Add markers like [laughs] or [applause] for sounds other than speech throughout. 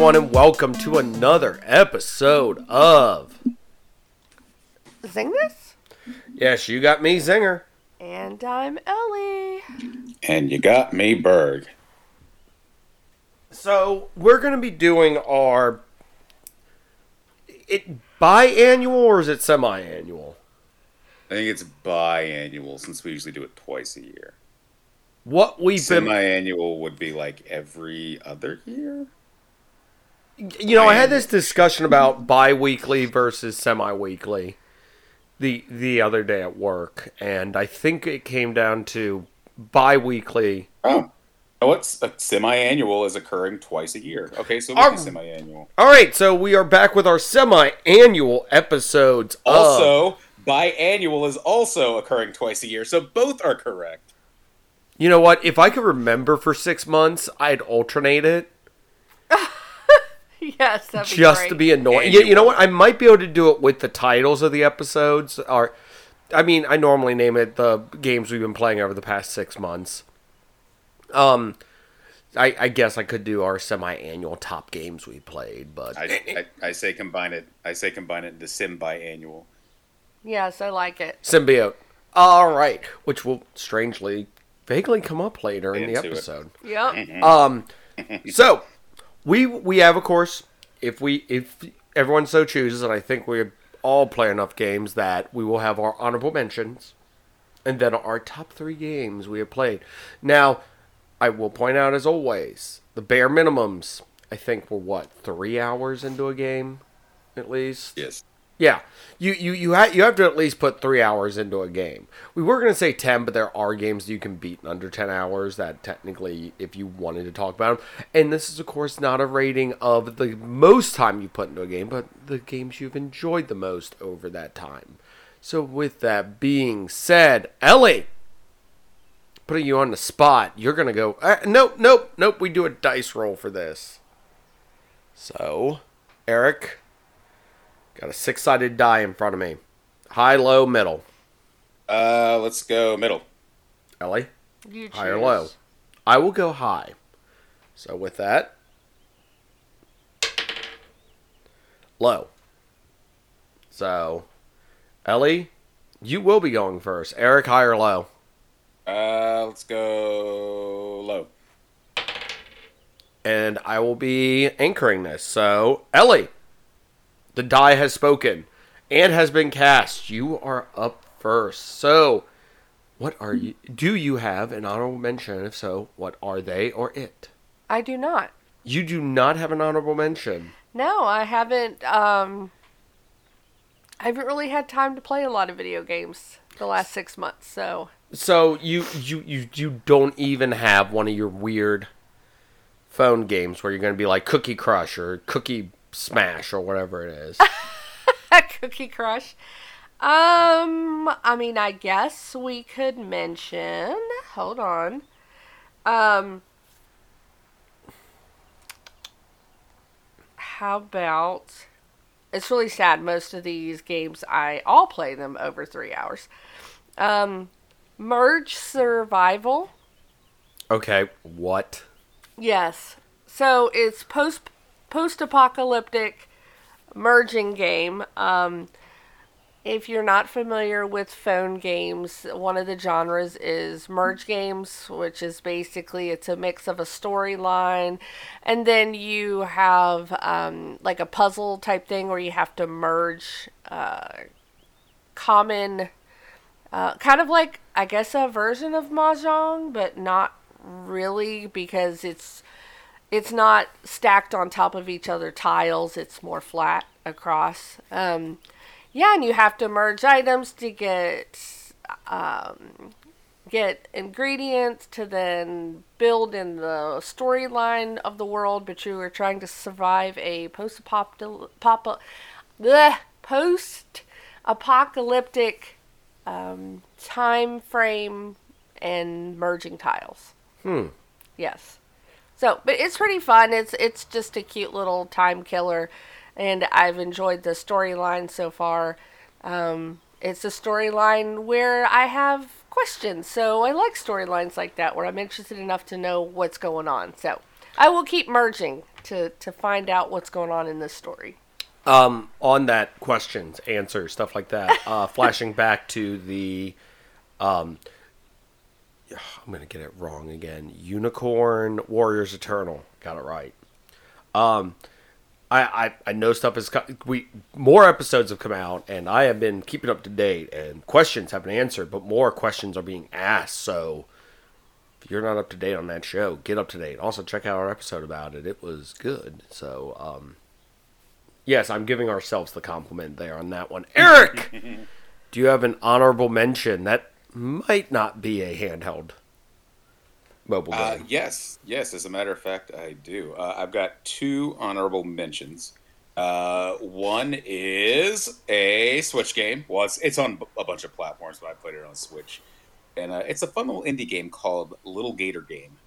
everyone, and welcome to another episode of. Zeng This? Yes, you got me, Zenger. And I'm Ellie. And you got me, Berg. So, we're going to be doing our. It biannual or is it semi annual? I think it's biannual since we usually do it twice a year. What we've been. Semi-annual would be like every other year. You know, I had this discussion about bi weekly versus semi weekly the the other day at work, and I think it came down to bi weekly. Oh, oh, what's a semi-annual is occurring twice a year. Okay, so we Um, semi-annual. All right, so we are back with our semi annual episodes. of- Also, biannual is also occurring twice a year, so both are correct. you know what? If I could remember for six months, I'd alternate it [laughs] Yes, that'd be just great. to be annoying. You, you know what? I might be able to do it with the titles of the episodes. Or, I mean, I normally name it the games we've been playing over the past six months. Um, I, I guess I could do our semi-annual top games we played, but I, I, I say combine it. I say combine it into sim biannual. Yes, I like it. symbiote. All right, which will strangely, vaguely come up later in the Into it. episode. Yep. Um, [laughs] so we we have of course, if we if everyone so chooses, and I think we all play enough games that we will have our honorable mentions, and then our top three games we have played. Now, I will point out as always, the bare minimums. I think were what three hours into a game, at least. Yes. Yeah, you you you, ha- you have to at least put three hours into a game. We were gonna say ten, but there are games you can beat in under ten hours. That technically, if you wanted to talk about them, and this is of course not a rating of the most time you put into a game, but the games you've enjoyed the most over that time. So with that being said, Ellie, putting you on the spot, you're gonna go. Uh, nope, nope, nope. We do a dice roll for this. So, Aric. Got a six sided die in front of me. High, low, middle. Uh, let's go middle. Ellie, You choose. high or low? I will go high. So with that, low. So, Ellie, you will be going first. Aric, high or low? Uh, let's go low. And I will be anchoring this. So, Ellie, the die has spoken and has been cast. You are up first. So, what are you? Do you have an honorable mention? If so, what are they or it? I do not. You do not have an honorable mention. No, I haven't. Um, I haven't really had time to play a lot of video games the last six months. So So you you you you don't even have one of your weird phone games where you're going to be like Cookie Crush or Cookie Smash or whatever it is. [laughs] Cookie Crush. Um, I mean, I guess we could mention. Hold on. Um, how about? It's really sad. Most of these games, I all play them over three hours. Um, Merge Survival. okay, what? Yes. So it's post post apocalyptic merging game. Um, if you're not familiar with phone games, one of the genres is merge games, which is basically it's a mix of a storyline, and then you have um, like a puzzle type thing where you have to merge uh, common, uh, kind of like I guess a version of mahjong, but not really because it's it's not stacked on top of each other tiles. It's more flat across. Um, yeah, and you have to merge items to get um, get ingredients to then build in the storyline of the world. But you are trying to survive a post post apocalyptic um, time frame and merging tiles. Hmm. Yes. So, but it's pretty fun. It's it's just a cute little time killer, and I've enjoyed the storyline so far. Um, it's a storyline where I have questions, so I like storylines like that where I'm interested enough to know what's going on. So, I will keep merging to to find out what's going on in this story. Um, on that questions, answers, stuff like that. Uh, [laughs] flashing back to the, um, I'm gonna get it wrong again. Unicorn Warriors Eternal. Got it right. Um, I, I, I know stuff is we more episodes have come out and I have been keeping up to date and questions have been answered, but more questions are being asked. So if you're not up to date on that show, get up to date. Also check out our episode about it. It was good. So um, yes, I'm giving ourselves the compliment there on that one. Aric, [laughs] do you have an honorable mention that might not be a handheld mobile Uh, game? yes, yes. As a matter of fact, I do. Uh, I've got two honorable mentions. Uh, one is a Switch game. Well, it's, it's on a bunch of platforms, but I played it on Switch, and uh, it's a fun little indie game called Little Gator Game.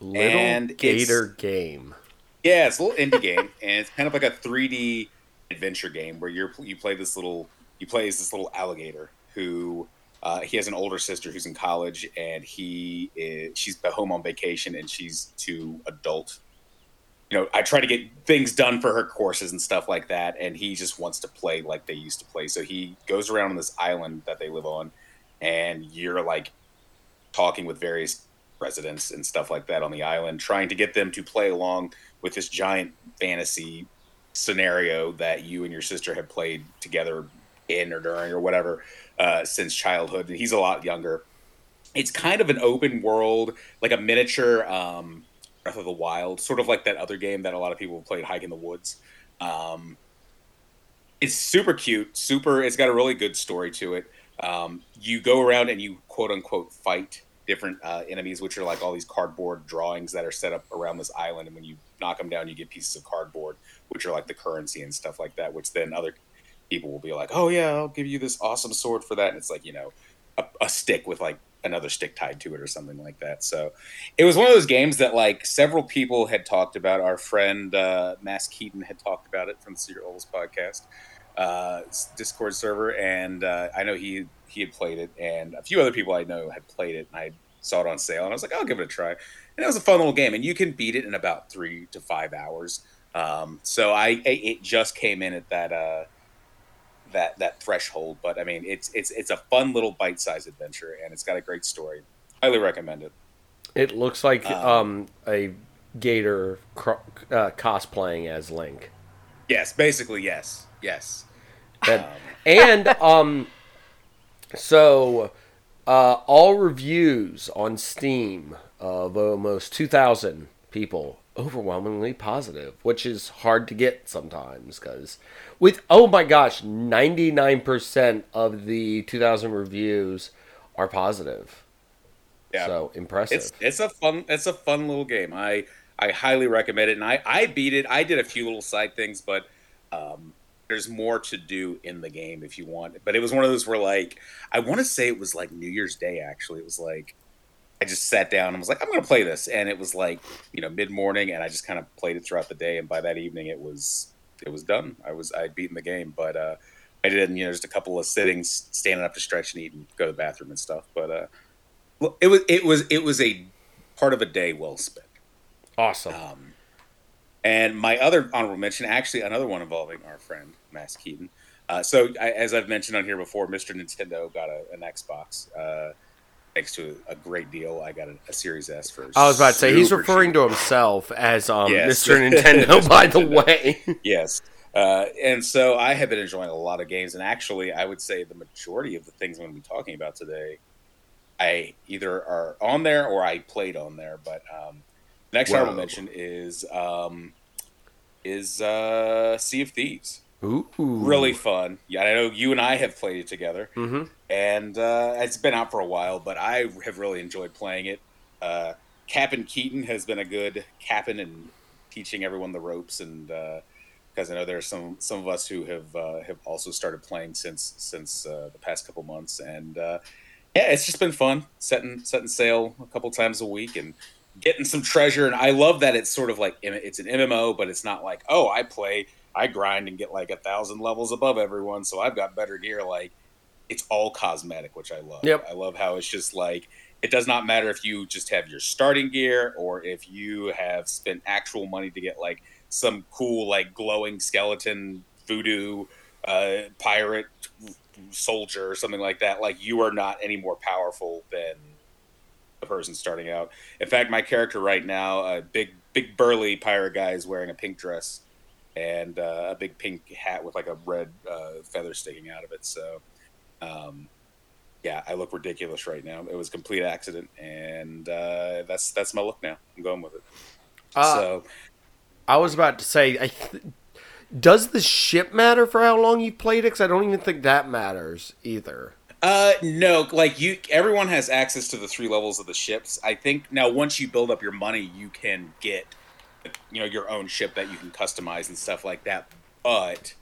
Little and Gator game. Yeah, it's a little indie game, [laughs] and it's kind of like a 3D adventure game where you're you play this little you play as this little alligator who uh, he has an older sister who's in college, and he is, she's home on vacation, and she's too adult. You know, I try to get things done for her courses and stuff like that, and he just wants to play like they used to play. So he goes around on this island that they live on, and you're like talking with various residents and stuff like that on the island, trying to get them to play along with this giant fantasy scenario that you and your sister have played together in or during or whatever uh, since childhood. And he's a lot younger. It's kind of an open world, like a miniature um, Breath of the Wild, sort of like that other game that a lot of people played, Hike in the Woods. Um, it's super cute, super. It's got a really good story to it. Um, you go around and you quote unquote fight different uh, enemies, which are like all these cardboard drawings that are set up around this island. And when you knock them down, you get pieces of cardboard, which are like the currency and stuff like that. Which then other people will be like, "Oh yeah, I'll give you this awesome sword for that." And it's like you know, a, a stick with like another stick tied to it or something like that. So it was one of those games that like several people had talked about. Our friend uh, Mass Keaton had talked about it from the Secret Levels podcast uh, Discord server, and uh, I know he he had played it, and a few other people I know had played it, and I saw it on sale, and I was like, I'll give it a try, and it was a fun little game, and you can beat it in about three to five hours. Um, so I it just came in at that uh, that that threshold, but I mean it's it's it's a fun little bite sized adventure, and it's got a great story. Highly recommend it. It looks like Um, um, a gator cro- uh, cosplaying as Link. Yes, basically yes, yes. And, [laughs] and um, so uh, all reviews on Steam of almost 2,000 people overwhelmingly positive, which is hard to get sometimes because with oh my gosh, 99% of the 2,000 reviews are positive. Yeah. So impressive. It's it's a fun it's a fun little game. I I highly recommend it, and I I beat it. I did a few little side things, but um, there's more to do in the game if you want. But it was one of those where like I want to say it was like New Year's Day. Actually, it was like I just sat down and was like I'm going to play this, and it was like you know mid morning, and I just kind of played it throughout the day, and by that evening it was it was done. I was I'd beaten the game, but uh, I did you know just a couple of sittings, standing up to stretch and eat and go to the bathroom and stuff. But uh, it was it was it was a part of a day well spent. awesome. Um, and my other honorable mention, actually, another one involving our friend Mass Keaton. Uh, so, I, as I've mentioned on here before, Mr. Nintendo got a, an Xbox. Uh, thanks to a, great deal, I got a, a Series S for. I was about to say he's referring cheap. to himself as um, Yes. Mr. [laughs] Nintendo. by the way, Yes. Uh, and so I have been enjoying a lot of games, and actually, I would say the majority of the things I'm going to be talking about today, I either are on there or I played on there. But um, next Whoa. honorable mention is um, is uh, Sea of Thieves. ooh, Really fun. Yeah, I know you and I have played it together, hmm and uh, it's been out for a while, but I have really enjoyed playing it. Uh, Captain Keaton has been a good captain and teaching everyone the ropes, and because I know there are some some of us who have uh, have also started playing since since uh, the past couple months, and uh, yeah, it's just been fun setting setting sail a couple times a week and getting some treasure. And I love that it's sort of like it's an MMO, but it's not like oh I play I grind and get like a thousand levels above everyone, so I've got better gear. Like it's all cosmetic, which I love. Yep. I love how it's just like it does not matter if you just have your starting gear or if you have spent actual money to get like some cool like glowing skeleton voodoo uh, pirate soldier or something like that. Like you are not any more powerful than the person starting out. In fact, my character right now, a big big burly pirate guy, is wearing a pink dress and uh, a big pink hat with like a red uh, feather sticking out of it. So. Um, yeah, I look ridiculous right now. It was a complete accident, and uh, that's that's my look now. I'm going with it. Uh, so, I was about to say, I th- does the ship matter for how long you played it? Because I don't even think that matters either. uh, no, like you, everyone has access to the three levels of the ships. I think now once you build up your money, you can get, you know, your own ship that you can customize and stuff like that. But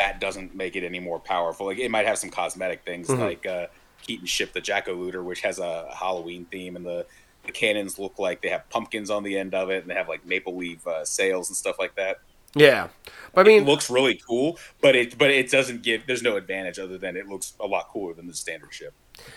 that doesn't make it any more powerful. Like it might have some cosmetic things, Mhm. like uh, Keaton's ship, the Jacko Looter, which has a Halloween theme, and the the cannons look like they have pumpkins on the end of it, and they have like maple leaf uh, sails and stuff like that. Yeah, but I it mean, looks really cool, but it but it doesn't give. There's no advantage other than it looks a lot cooler than the standard ship.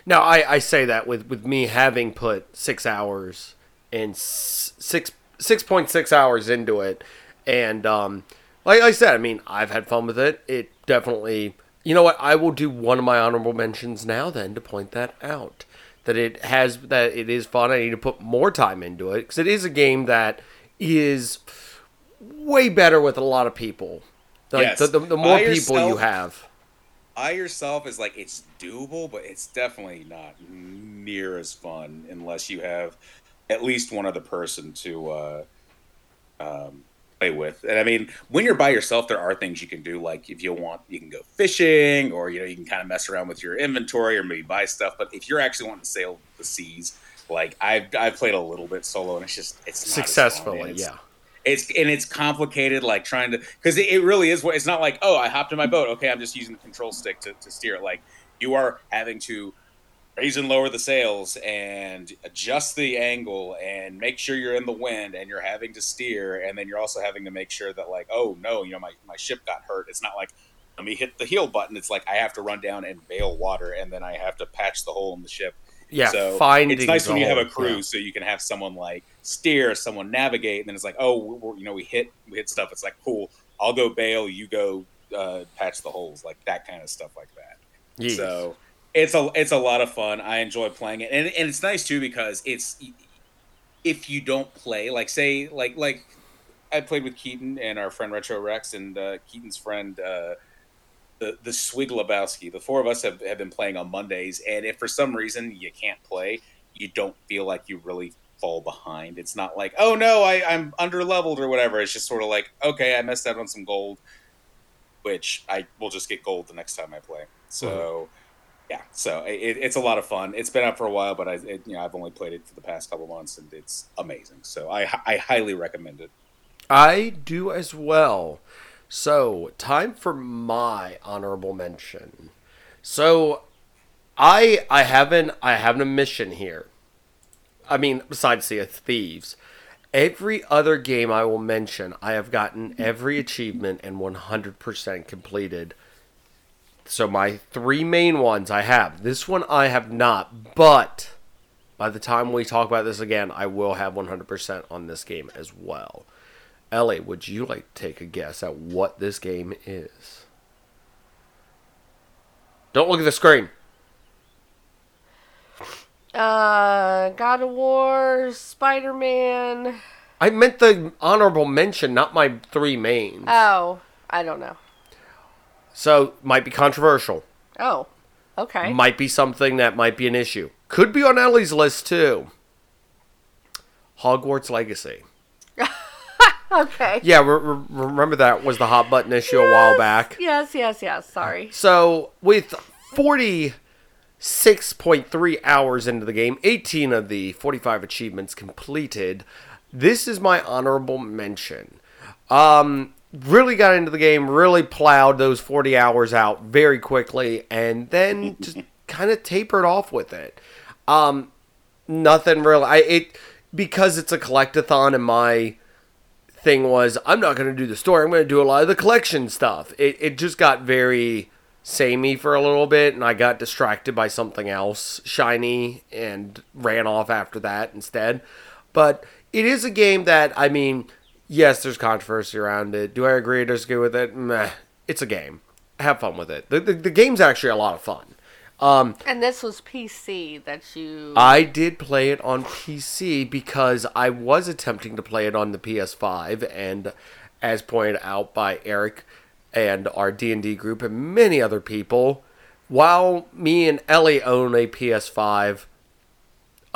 no, I, I say that with with me having put six hours and six six point six hours into it, and um, like I said, I mean, I've had fun with it. It definitely, you know what? I will do one of my honorable mentions now then to point that out. That it has that it is fun. I need to put more time into it because it is a game that is way better with a lot of people. Like Yes. the, the, the more By people you have. I yourself is like it's doable, but it's definitely not near as fun unless you have at least one other person to uh, um, play with. And I mean, when you're by yourself, there are things you can do. Like if you want, you can go fishing, or you know, you can kind of mess around with your inventory, or maybe buy stuff. But if you're actually wanting to sail the seas, like I've I've played a little bit solo, and it's just it's not Successfully, it's- yeah. it's and it's complicated like trying to because it, it really is what it's not like oh i hopped in my boat okay i'm just using the control stick to, to steer it like you are having to raise and lower the sails and adjust the angle and make sure you're in the wind and you're having to steer and then you're also having to make sure that like oh no you know my, my ship got hurt it's not like let me hit the heel button it's like i have to run down and bail water and then i have to patch the hole in the ship Yeah, so finding it's nice when you have a crew, yeah. so you can have someone like steer, someone navigate, and then it's like, oh, you know, we hit we hit stuff. It's like cool. I'll go bail, you go uh, patch the holes, like that kind of stuff, like that. Yes. So it's a it's a lot of fun. I enjoy playing it, and and it's nice too because it's if you don't play, like say like like I played with Keaton and our friend Retro Rex and uh, Keaton's friend. Uh, the the Swig Lebowski. The four of us have, have been playing on Mondays, and if for some reason you can't play, you don't feel like you really fall behind. It's not like, oh no, I, I'm under leveled or whatever. It's just sort of like, okay, I messed out on some gold, which I will just get gold the next time I play. So yeah, so it, it's a lot of fun. It's been out for a while, but I it, you know I've only played it for the past couple months, and it's amazing. So I I highly recommend it. I do as well. So, time for my honorable mention. So, I I haven't I have a mission here. I mean, besides of Thieves, every other game I will mention, I have gotten every achievement and 100% completed. So my three main ones I have. This one I have not, but by the time we talk about this again, I will have 100% on this game as well. Ellie, would you like to take a guess at what this game is? Don't look at the screen. Uh, God of War, Spider Man. I meant the honorable mention, not my three mains. Oh, I don't know. So, might be controversial. Oh, okay. Might be something that might be an issue. Could be on Ellie's list too. Hogwarts Legacy. [laughs] okay. Yeah, re- re- remember that was the hot button issue a while back. Yes, yes, yes. Sorry. So, with 46.3 hours into the game, 18 of the 45 achievements completed, this is my honorable mention. Um, really got into the game, really plowed those 40 hours out very quickly, and then just [laughs] kind of tapered off with it. Um, nothing really. I it because it's a collectathon, and my thing was I'm not going to do the story. I'm going to do a lot of the collection stuff. It it just got very samey for a little bit, and I got distracted by something else shiny and ran off after that instead. But it is a game that I mean, yes, there's controversy around it. Do I agree or disagree with it? Meh. It's a game. Have fun with it. The, the, the game's actually a lot of fun. Um, And this was PC that you. I did play it on PC because I was attempting to play it on the PS5, and as pointed out by Aric and our D and D group and many other people, while me and Ellie own a PS5.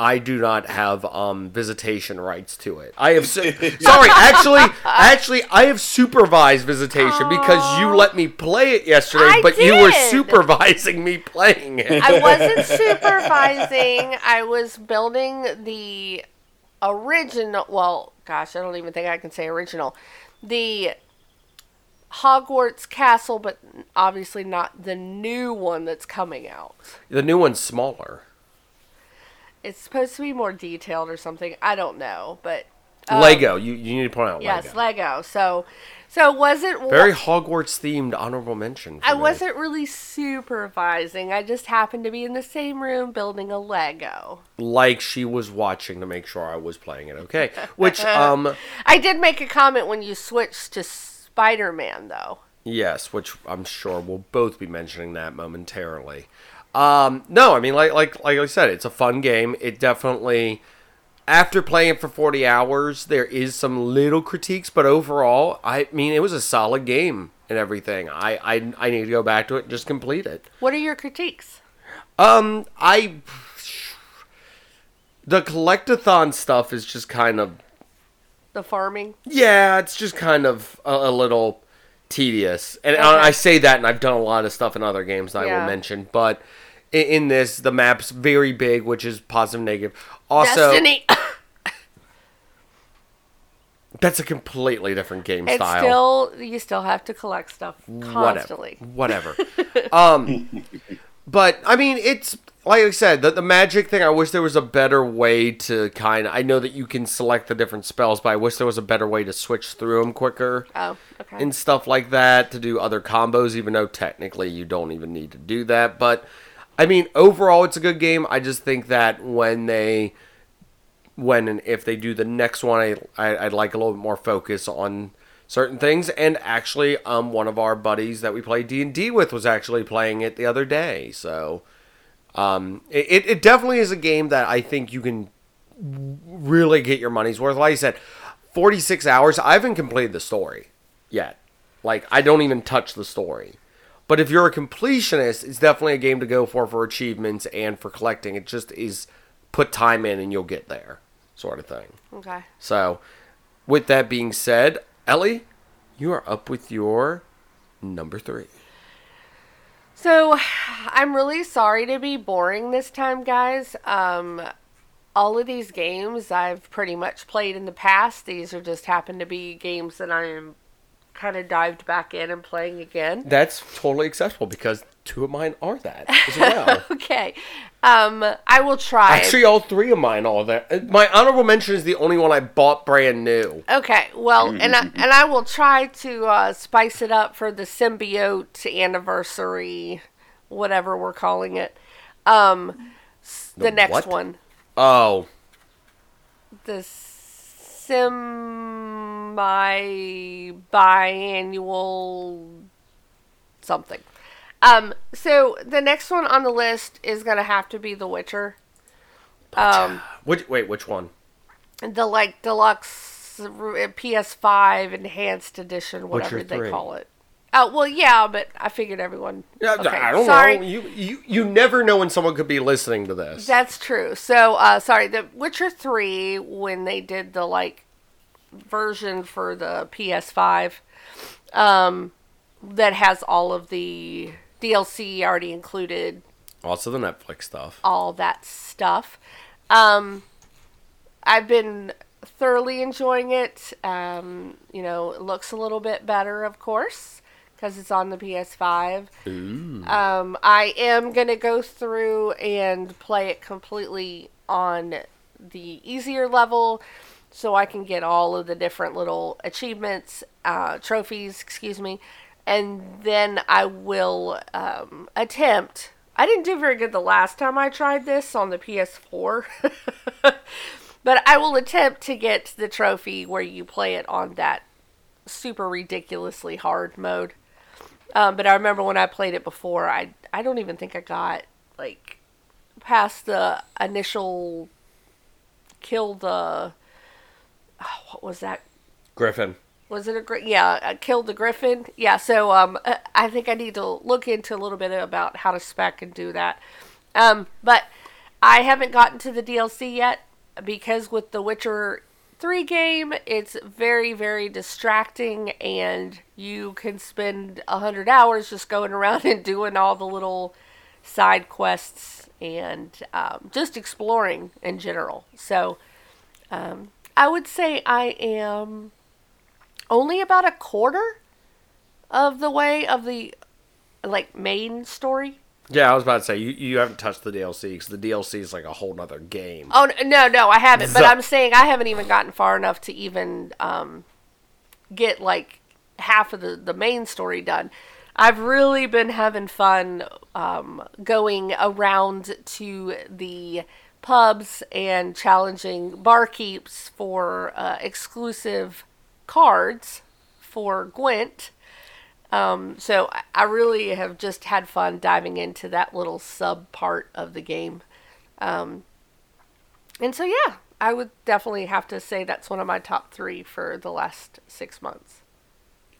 I do not have um, visitation rights to it. I have su- sorry, actually, actually, I have supervised visitation because you let me play it yesterday, I but you were supervising me playing it. I wasn't supervising. I was building the original. Well, gosh, I don't even think I can say original. The Hogwarts castle, but obviously not the new one that's coming out. The new one's smaller. It's supposed to be more detailed or something. I don't know, but um, Lego. You you need to point out Yes, Lego. Lego. So, so was it? Very Hogwarts themed honorable mention. for I me. wasn't really supervising. I just happened to be in the same room building a Lego. like she was watching to make sure I was playing it. Okay, which [laughs] um I did make a comment when you switched to Spider Man, though. yes, which I'm sure we'll both be mentioning that momentarily. Um no, I mean like like like I said, it's a fun game. It definitely after playing for 40 hours, there is some little critiques, but overall, I mean, it was a solid game and everything. I I, I need to go back to it and just complete it. What are your critiques? Um, I the collectathon stuff is just kind of The farming? yeah, it's just kind of a, a little tedious, and Okay. I, say that, and I've done a lot of stuff in other games that I will mention, but in, in this, the map's very big, which is positive, negative. Also, Destiny. [coughs] that's a completely different game it's style. still you still have to collect stuff whatever, constantly. whatever. um, [laughs] but I mean, it's like I said, the, the magic thing. I wish there was a better way to kind of. I know that you can select the different spells, but I wish there was a better way to switch through them quicker Oh, okay. and stuff like that to do other combos. Even though technically you don't even need to do that, but I mean, overall, it's a good game. I just think that when they when and if they do the next one, I, I I'd like a little bit more focus on certain things. And actually, um, one of our buddies that we play D and D with was actually playing it the other day. So, um, it it- it definitely is a game that I think you can really get your money's worth. Like I said, forty six hours. I haven't completed the story yet. Like I don't even touch the story. But if you're a completionist, it's definitely a game to go for for achievements and for collecting. It just is put time in and you'll get there, sort of thing. okay. So, with that being said, Ellie, you are up with your number three. So, [sighs] I'm really sorry to be boring this time, guys. Um, all of these games I've pretty much played in the past. These are just happen to be games that I am kind of dived back in and playing again. That's totally acceptable because two of mine are that as [laughs] well. Okay. Um, I will try. Actually, all three of mine are that. My honorable mention is the only one I bought brand new. Okay, well, and I, and I will try to uh, spice it up for the symbiote anniversary, whatever we're calling it. Um, the, The next what? one, Oh, the semi biannual something. Um, so the next one on the list is gonna have to be The Witcher. Um, which wait, which one? the like deluxe PS5 enhanced edition, whatever they 3. call it. Oh well, yeah, but I figured everyone. Yeah, okay, I don't sorry. know. You, you you never know when someone could be listening to this. That's true. So, uh, sorry, The Witcher 3, when they did the, like, version for the PS5, um, that has all of the DLC already included, also, the Netflix stuff. all that stuff. Um, I've been thoroughly enjoying it. Um, you know, it looks a little bit better, of course, because it's on the PS5. Um, I am gonna go through and play it completely on the easier level, so I can get all of the different little achievements, uh, trophies, excuse me, and then I will um, attempt. I didn't do very good the last time I tried this on the PS4, [laughs] but I will attempt to get the trophy where you play it on that super ridiculously hard mode. Um, but I remember when I played it before, I I don't even think I got like past the initial kill the oh, what was that Griffin. Was it a great yeah I killed the griffin? Yeah so um uh, i think i need to look into a little bit about how to spec and do that. Um but i haven't gotten to the dlc yet because with the witcher 3 game it's very very distracting and you can spend a 100 hours just going around [laughs] and doing all the little side quests and um, just exploring in general. So um, i would say i am only about a quarter of the way of the like main story. Yeah, I was about to say you, you haven't touched the DLC because the DLC is like a whole nother game. Oh no, no, I haven't. But I'm saying I haven't even gotten far enough to even um, get like half of the the main story done. I've really been having fun um, going around to the pubs and challenging barkeeps for uh, exclusive cards for Gwent. Um, so I- really have just had fun diving into that little sub part of the game. Um, and so, yeah, I would definitely have to say that's one of my top three for the last six months.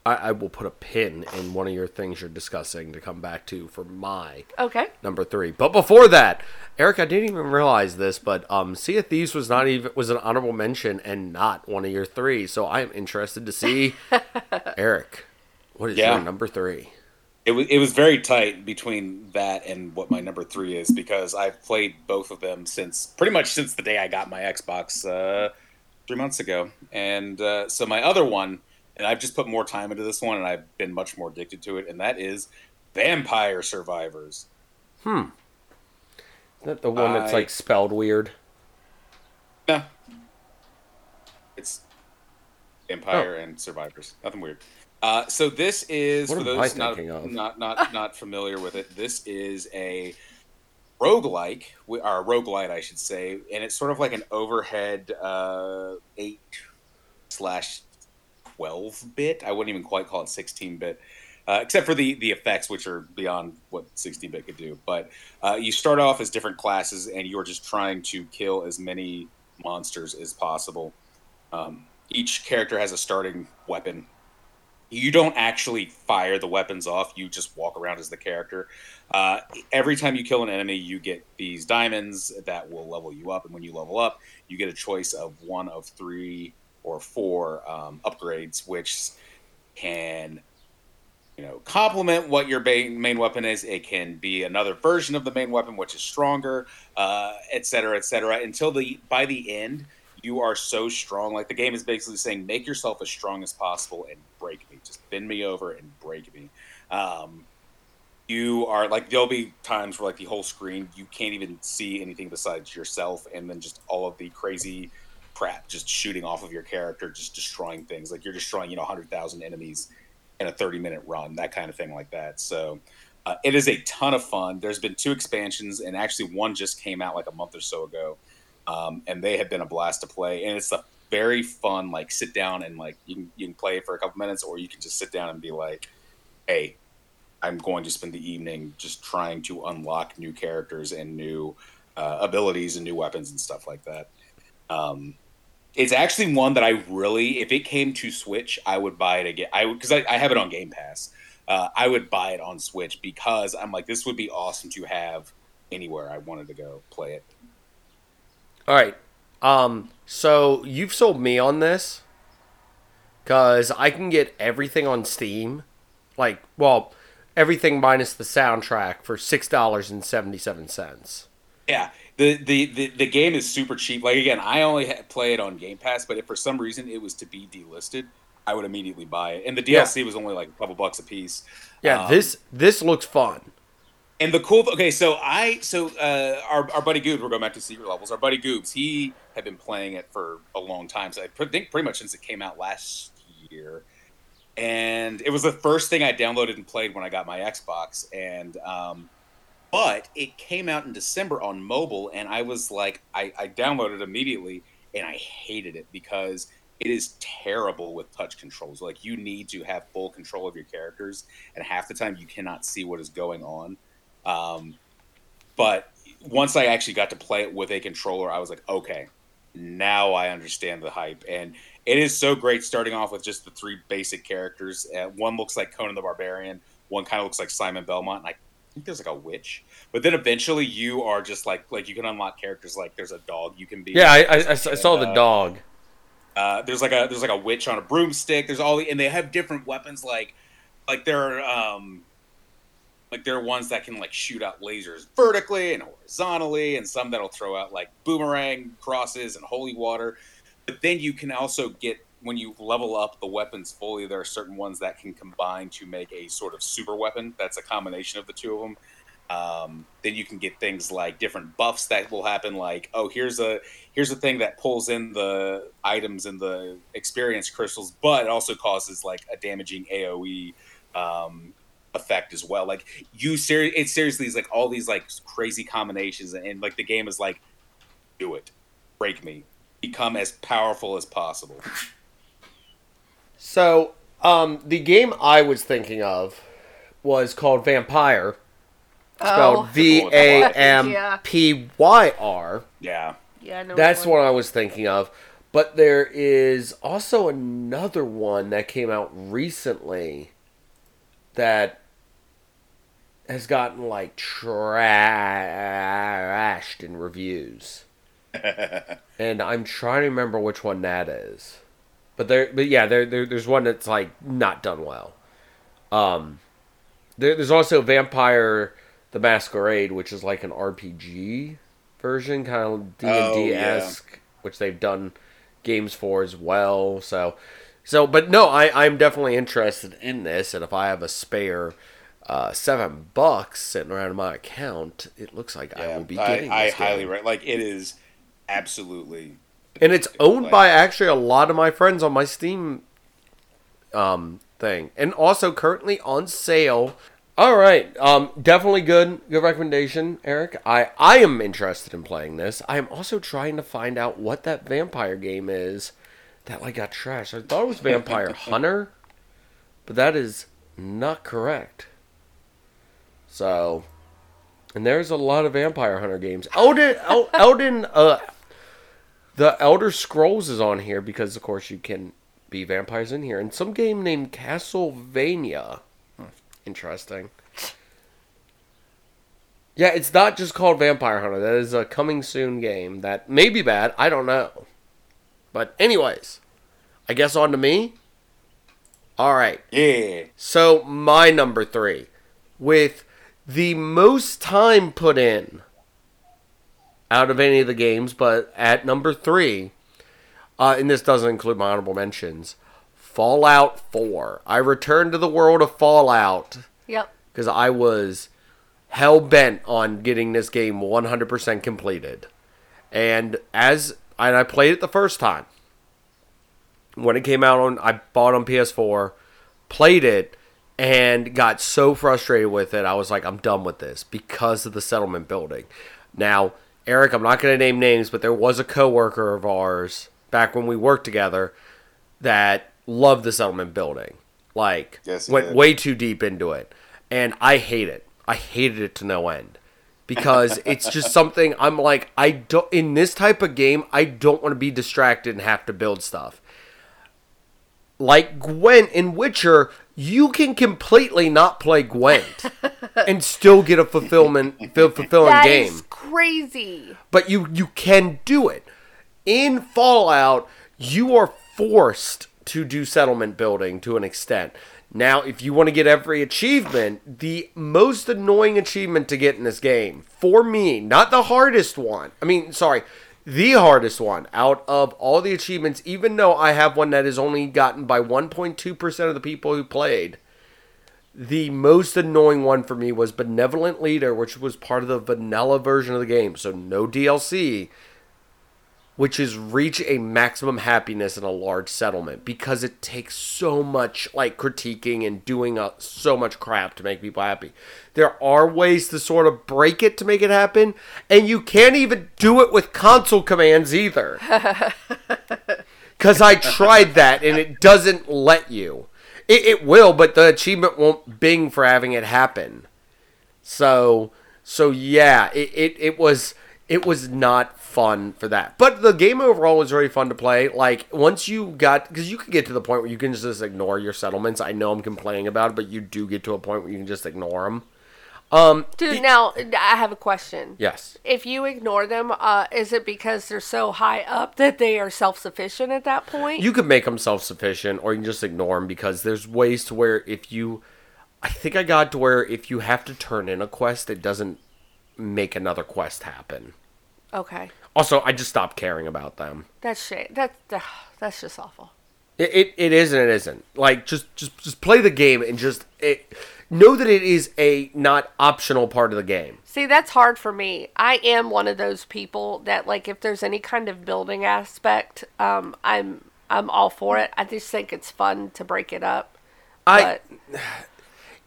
I, I will put a pin in one of your things you're discussing to come back to for my Okay. number three. But before that, Aric, I didn't even realize this, but um, Sea of Thieves was not even was an honorable mention and not one of your three. So I am interested to see, [laughs] Aric, what is Yeah. your number three? It was it was very tight between that and what my number three is because I've played both of them since pretty much since the day I got my Xbox uh, three months ago, and uh, so my other one, and I've just put more time into this one, and I've been much more addicted to it, and that is Vampire Survivors. Hmm. Is that the one that's I- like spelled weird? No, it's Vampire and Survivors. Nothing weird. Uh, so this is What for those not, not not not familiar with it. This is a roguelike, or roguelite, I should say, and it's sort of like an overhead uh, eight slash twelve bit. I wouldn't even quite call it sixteen bit. Uh, except for the, the effects, which are beyond what 16 bit could do. But uh, you start off as different classes, and you're just trying to kill as many monsters as possible. Um, each character has a starting weapon. You don't actually fire the weapons off, you just walk around as the character. Uh, every time you kill an enemy, you get these diamonds that will level you up. And when you level up, you get a choice of one of three or four um, upgrades, which can you know complement what your main, weapon is. It can be another version of the main weapon which is stronger uh, et cetera et cetera. Until the by the end you are so strong. Like the game is basically saying make yourself as strong as possible and break me. Just bend me over and break me. Um, you are like there'll be times where like the whole screen you can't even see anything besides yourself and then just all of the crazy crap just shooting off of your character just destroying things like you're destroying you know 100000 enemies in a 30 minute run, that kind of thing like that. So uh, it is a ton of fun. There's been two expansions, and actually one just came out like a month or so ago, um, and they have been a blast to play. And it's a very fun like sit down and like you can you can play for a couple minutes, or you can just sit down and be like, hey. I'm going to spend the evening just trying to unlock new characters and new uh, abilities and new weapons and stuff like that. Um, it's actually one that I really, if it came to Switch, I would buy it again. I would because I, I have it on Game Pass. Uh, I would buy it on Switch because I'm like, this would be awesome to have anywhere I wanted to go play it. All right. Um. So you've sold me on this, cause I can get everything on Steam, like well, everything minus the soundtrack for six dollars and seventy seven cents. Yeah, the, the the the game is super cheap. Like again, I only play it on Game Pass, but if for some reason it was to be delisted, I would immediately buy it. And the Yeah. DLC was only like a couple bucks a piece. Yeah. Um, this this looks fun. And the cool, okay, so I, so uh, our, our buddy Goobs, we're going back to secret levels. Our buddy Goobs, he had been playing it for a long time. So I think pretty much since it came out last year. and it was the first thing I downloaded and played when I got my Xbox. And um, but it came out in December on mobile, and I was like, I, I downloaded it immediately, and I hated it because it is terrible with touch controls. Like you need to have full control of your characters, and half the time you cannot see what is going on. Um, but once I actually got to play it with a controller, I was like, okay, now I understand the hype, and it is so great starting off with just the three basic characters. Uh, one looks like Conan the Barbarian. One kind of looks like Simon Belmont. And I think there's like a witch. But then eventually you are just like like you can unlock characters like there's a dog you can be. Yeah, I, I, I saw And, the uh, dog. Uh, there's like a there's like a witch on a broomstick. There's all the and they have different weapons like like there are um like there are ones that can like shoot out lasers vertically and horizontally, and some that'll throw out like boomerang crosses and holy water. But then you can also get when you level up the weapons fully, there are certain ones that can combine to make a sort of super weapon. That's a combination of the two of them. Um, then you can get things like different buffs that will happen. Like, oh, here's a here's a thing that pulls in the items and the experience crystals, but it also causes like a damaging AOE um, effect as well. Like you, ser- it seriously is like all these like crazy combinations, and, and like the game is like, do it, break me, become as powerful as possible. So, um, the game I was thinking of was called Vampire, spelled Oh, V A M P Y R. Yeah. yeah, no. That's what I was thinking of. But there is also another one that came out recently that has gotten like trashed in reviews. [laughs] and I'm trying to remember which one that is. But there but yeah, there, there there's one that's like not done well. Um there, there's also Vampire the Masquerade, which is like an RPG version, kind of D and Oh, D yeah. esque, which they've done games for as well. So, so, but no, I I'm definitely interested in this, and if I have a spare uh, seven bucks sitting around in my account, it looks like I will be I, getting. I this highly game. re- like it is absolutely and it's owned play. by actually a lot of my friends on my Steam um thing, and also currently on sale. All right, um, definitely good, good recommendation, Aric. I I am interested in playing this. I am also trying to find out what that vampire game is that like got trashed. I thought it was Vampire [laughs] Hunter, but that is not correct. So, and there's a lot of Vampire Hunter games. Elden, El, [laughs] Elden, uh, the Elder Scrolls is on here because, of course, you can be vampires in here. And some game named Castlevania. Hmm, Interesting. Yeah, it's not just called Vampire Hunter. That is a coming soon game that may be bad. I don't know. But, anyways, I guess on to me. All right. yeah. So my number three, with the most time put in out of any of the games, but at number three, uh, and this doesn't include my honorable mentions, Fallout Four. I returned to the world of Fallout Yep. because I was hell bent on getting this game 100% completed. And as and I played it the first time when it came out on I bought on PS4, played it and got so frustrated with it. I was like I'm done with this because of the settlement building. Now, Aric, I'm not going to name names, but there was a coworker of ours back when we worked together that loved the settlement building. Like Yes, went did. way too deep into it. And I hate it. I hated it to no end. Because [laughs] it's just something I'm like I don't in this type of game I don't want to be distracted and have to build stuff. Like Gwent in Witcher, you can completely not play Gwent [laughs] and still get a fulfillment ful- fulfilling That game is crazy. but you you can do it. In Fallout, you are forced to do settlement building to an extent. Now, if you want to get every achievement, the most annoying achievement to get in this game, for me, not the hardest one. I mean, sorry, the hardest one out of all the achievements, even though I have one that is only gotten by 1.2% of the people who played, the most annoying one for me was Benevolent Leader, which was part of the vanilla version of the game, so no DLC. Which is reach a maximum happiness in a large settlement because it takes so much like critiquing and doing uh so much crap to make people happy. There are ways to sort of break it to make it happen, and you can't even do it with console commands either. [laughs] Because I tried that and it doesn't let you. It, it will, but the achievement won't bing for having it happen. So, so yeah, it, it, it was it was not fun for that. But the game overall was very fun to play. Like once you got because you can get to the point where you can just ignore your settlements. I know I'm complaining about it, but you do get to a point where you can just ignore them. Um, Dude, now I have a question. yes. If you ignore them, uh, is it because they're so high up that they are self sufficient at that point? You could make them self sufficient, or you can just ignore them because there's ways to where if you, I think I got to where if you have to turn in a quest, it doesn't make another quest happen. okay, Also, I just stopped caring about them. that's shit. That's that's just awful. It, it, it is and it isn't. Like just just just play the game and just it know that it is a not optional part of the game. See, that's hard for me. I am one of those people that like if there's any kind of building aspect, um, I'm I'm all for it. I just think it's fun to break it up. I But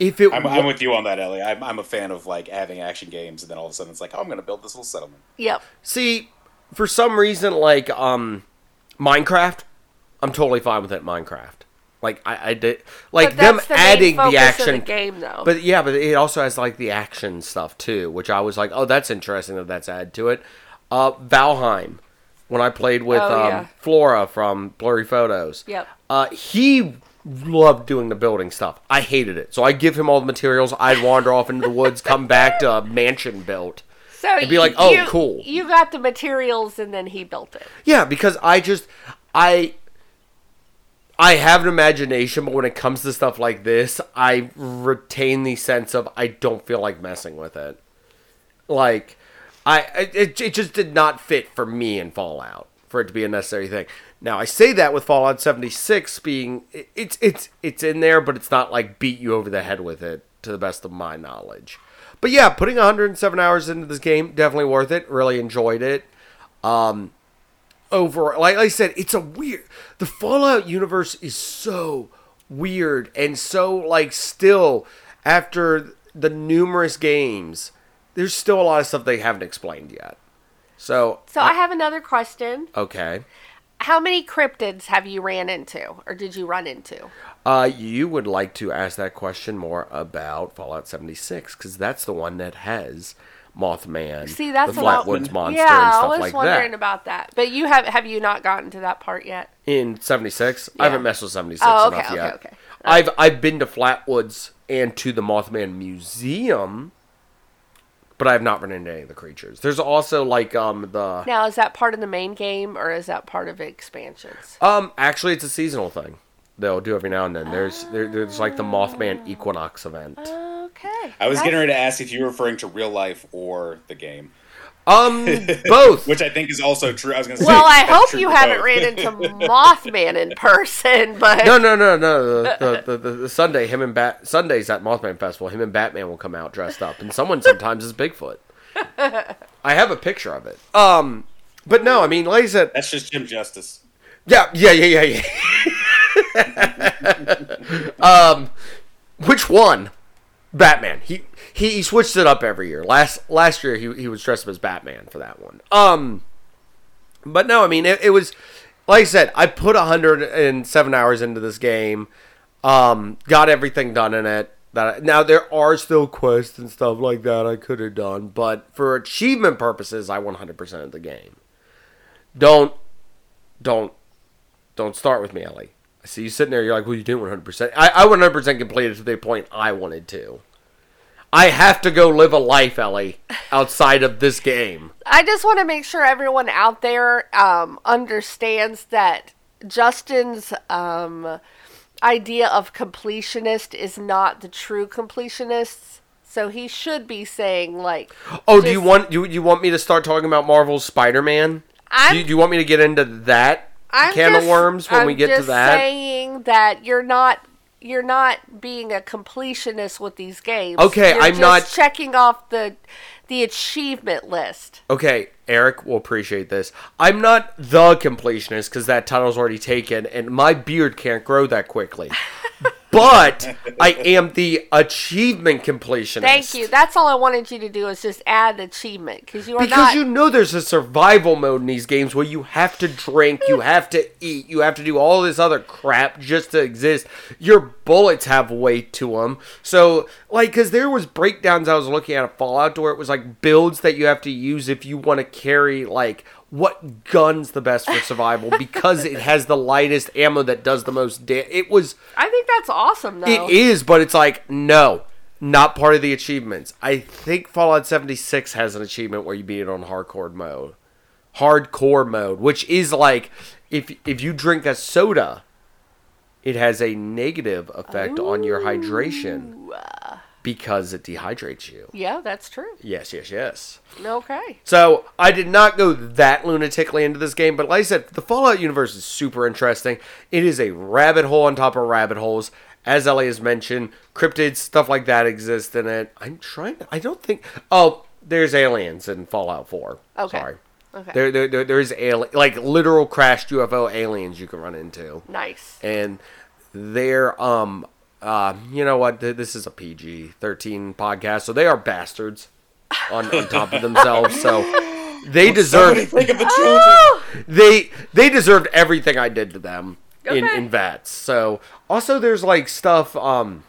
if it I'm, wa- I'm with you on that, Ellie. I'm, I'm a fan of like having action games, and then all of a sudden it's like, oh, I'm going to build this little settlement. yep. see for some reason like um Minecraft, I'm totally fine with it. Minecraft, like I, I did like them the adding the action the game, though. But yeah, but it also has like the action stuff too, which I was like, oh, that's interesting that that's added to it. Uh, Valheim, when I played with Oh, um, yeah. Flora from Blurry Photos. Yep. Uh, he loved doing the building stuff. I hated it, so I give him all the materials. I'd wander off into the woods, come back to a mansion built. So And be like, "Oh, you- cool." You got the materials, and then he built it. Yeah, because I just I I have an imagination, but when it comes to stuff like this, I retain the sense of I don't feel like messing with it. Like I it, it just did not fit for me in Fallout for it to be a necessary thing. Now I say that with Fallout 76 being it's it's it's in there, but it's not like beat you over the head with it to the best of my knowledge. But yeah, putting 107 hours into this game definitely worth it. Really enjoyed it Um, over like I said, it's a weird the Fallout universe is so weird and so like still after the numerous games, there's still a lot of stuff they haven't explained yet. So, So I have another question. okay. How many cryptids have you ran into, or did you run into? Uh, you would like to ask that question more about Fallout 76 because that's the one that has Mothman, See, that's the Flatwoods monster, yeah, and I was like wondering that. about that. But you have have you not gotten to that part yet? in 76 i haven't messed with 76 Oh, okay, enough okay, yet okay. i've i've been to flatwoods and to the mothman museum but i have not run into any of the creatures there's also like um the Now, is that part of the main game, or is that part of expansions? um actually it's a seasonal thing they'll do every now and then there's there, there's like the mothman equinox event Okay. I was That's- getting ready to ask if you were referring to real life or the game, um both [laughs] which I think is also true. I was going to say. Well, I hope you haven't ran into [laughs] Mothman in person, but no no no no the, the, the, the, the sunday him and bat sundays at mothman festival him and batman will come out dressed up and someone sometimes is bigfoot [laughs] i have a picture of it um but no i mean like i said That's just Jim Justice. Yeah, yeah, yeah, yeah, yeah. um, which one? Batman. He, he he switched it up every year. Last last year he he was dressed up as Batman for that one. Um, but no, I mean it, it was like I said. I put 107 hours into this game. Um, got everything done in it. That I- now there are still quests and stuff like that I could have done, but for achievement purposes, I 100% of the game. Don't don't don't start with me, Ellie. I see you sitting there. You're like, well, you didn't 100. percent I I 100 percent completed to the point I wanted to. I have to go live a life, Ellie, outside of this game. I just want to make sure everyone out there um, understands that Justin's um, idea of completionist is not the true completionist. So he should be saying like, Oh, do you want you you want me to start talking about Marvel's Spider-Man? Do, you, do you want me to get into that I'm can just, of worms when I'm we get to that? saying that you're not you're not being a completionist with these games. Okay, You're I'm just not- checking off the the achievement list. Okay, Eric will appreciate this. I'm not the completionist because that title's already taken, and my beard can't grow that quickly. [laughs] but I am the achievement completionist. Thank you. That's all I wanted you to do is just add achievement because you are Because not. you know there's a survival mode in these games where you have to drink, you [laughs] have to eat, you have to do all this other crap just to exist. Your bullets have weight to them. So, like, because there was breakdowns I was looking at a Fallout where it was like builds that you have to use if you want to carry, like, what gun's the best for survival [laughs] because it has the lightest ammo that does the most damage. It was I think that's awesome though. it is, but it's like no, not part of the achievements. I think Fallout 76 has an achievement where you beat it on hardcore mode. Hardcore mode, which is like if if you drink a soda, it has a negative effect on your hydration because it dehydrates you. Yeah, that's true. Yes, yes, yes. Okay. So I did not go that lunatically into this game, but like I said, the Fallout universe is super interesting. It is a rabbit hole on top of rabbit holes. As Ellie has mentioned, cryptids, stuff like that exist in it. I'm trying to, I don't think, oh, there's aliens in Fallout 4. Okay. Sorry. Okay. There, there, there, there's alien, like literal crashed UFO aliens you can run into. nice. And they're, um, uh, you know what? This is a PG 13 podcast, so they are bastards on, on top of themselves. So they deserve think of the children. [laughs] they they deserved everything I did to them in Okay. in vats. So also there's like stuff um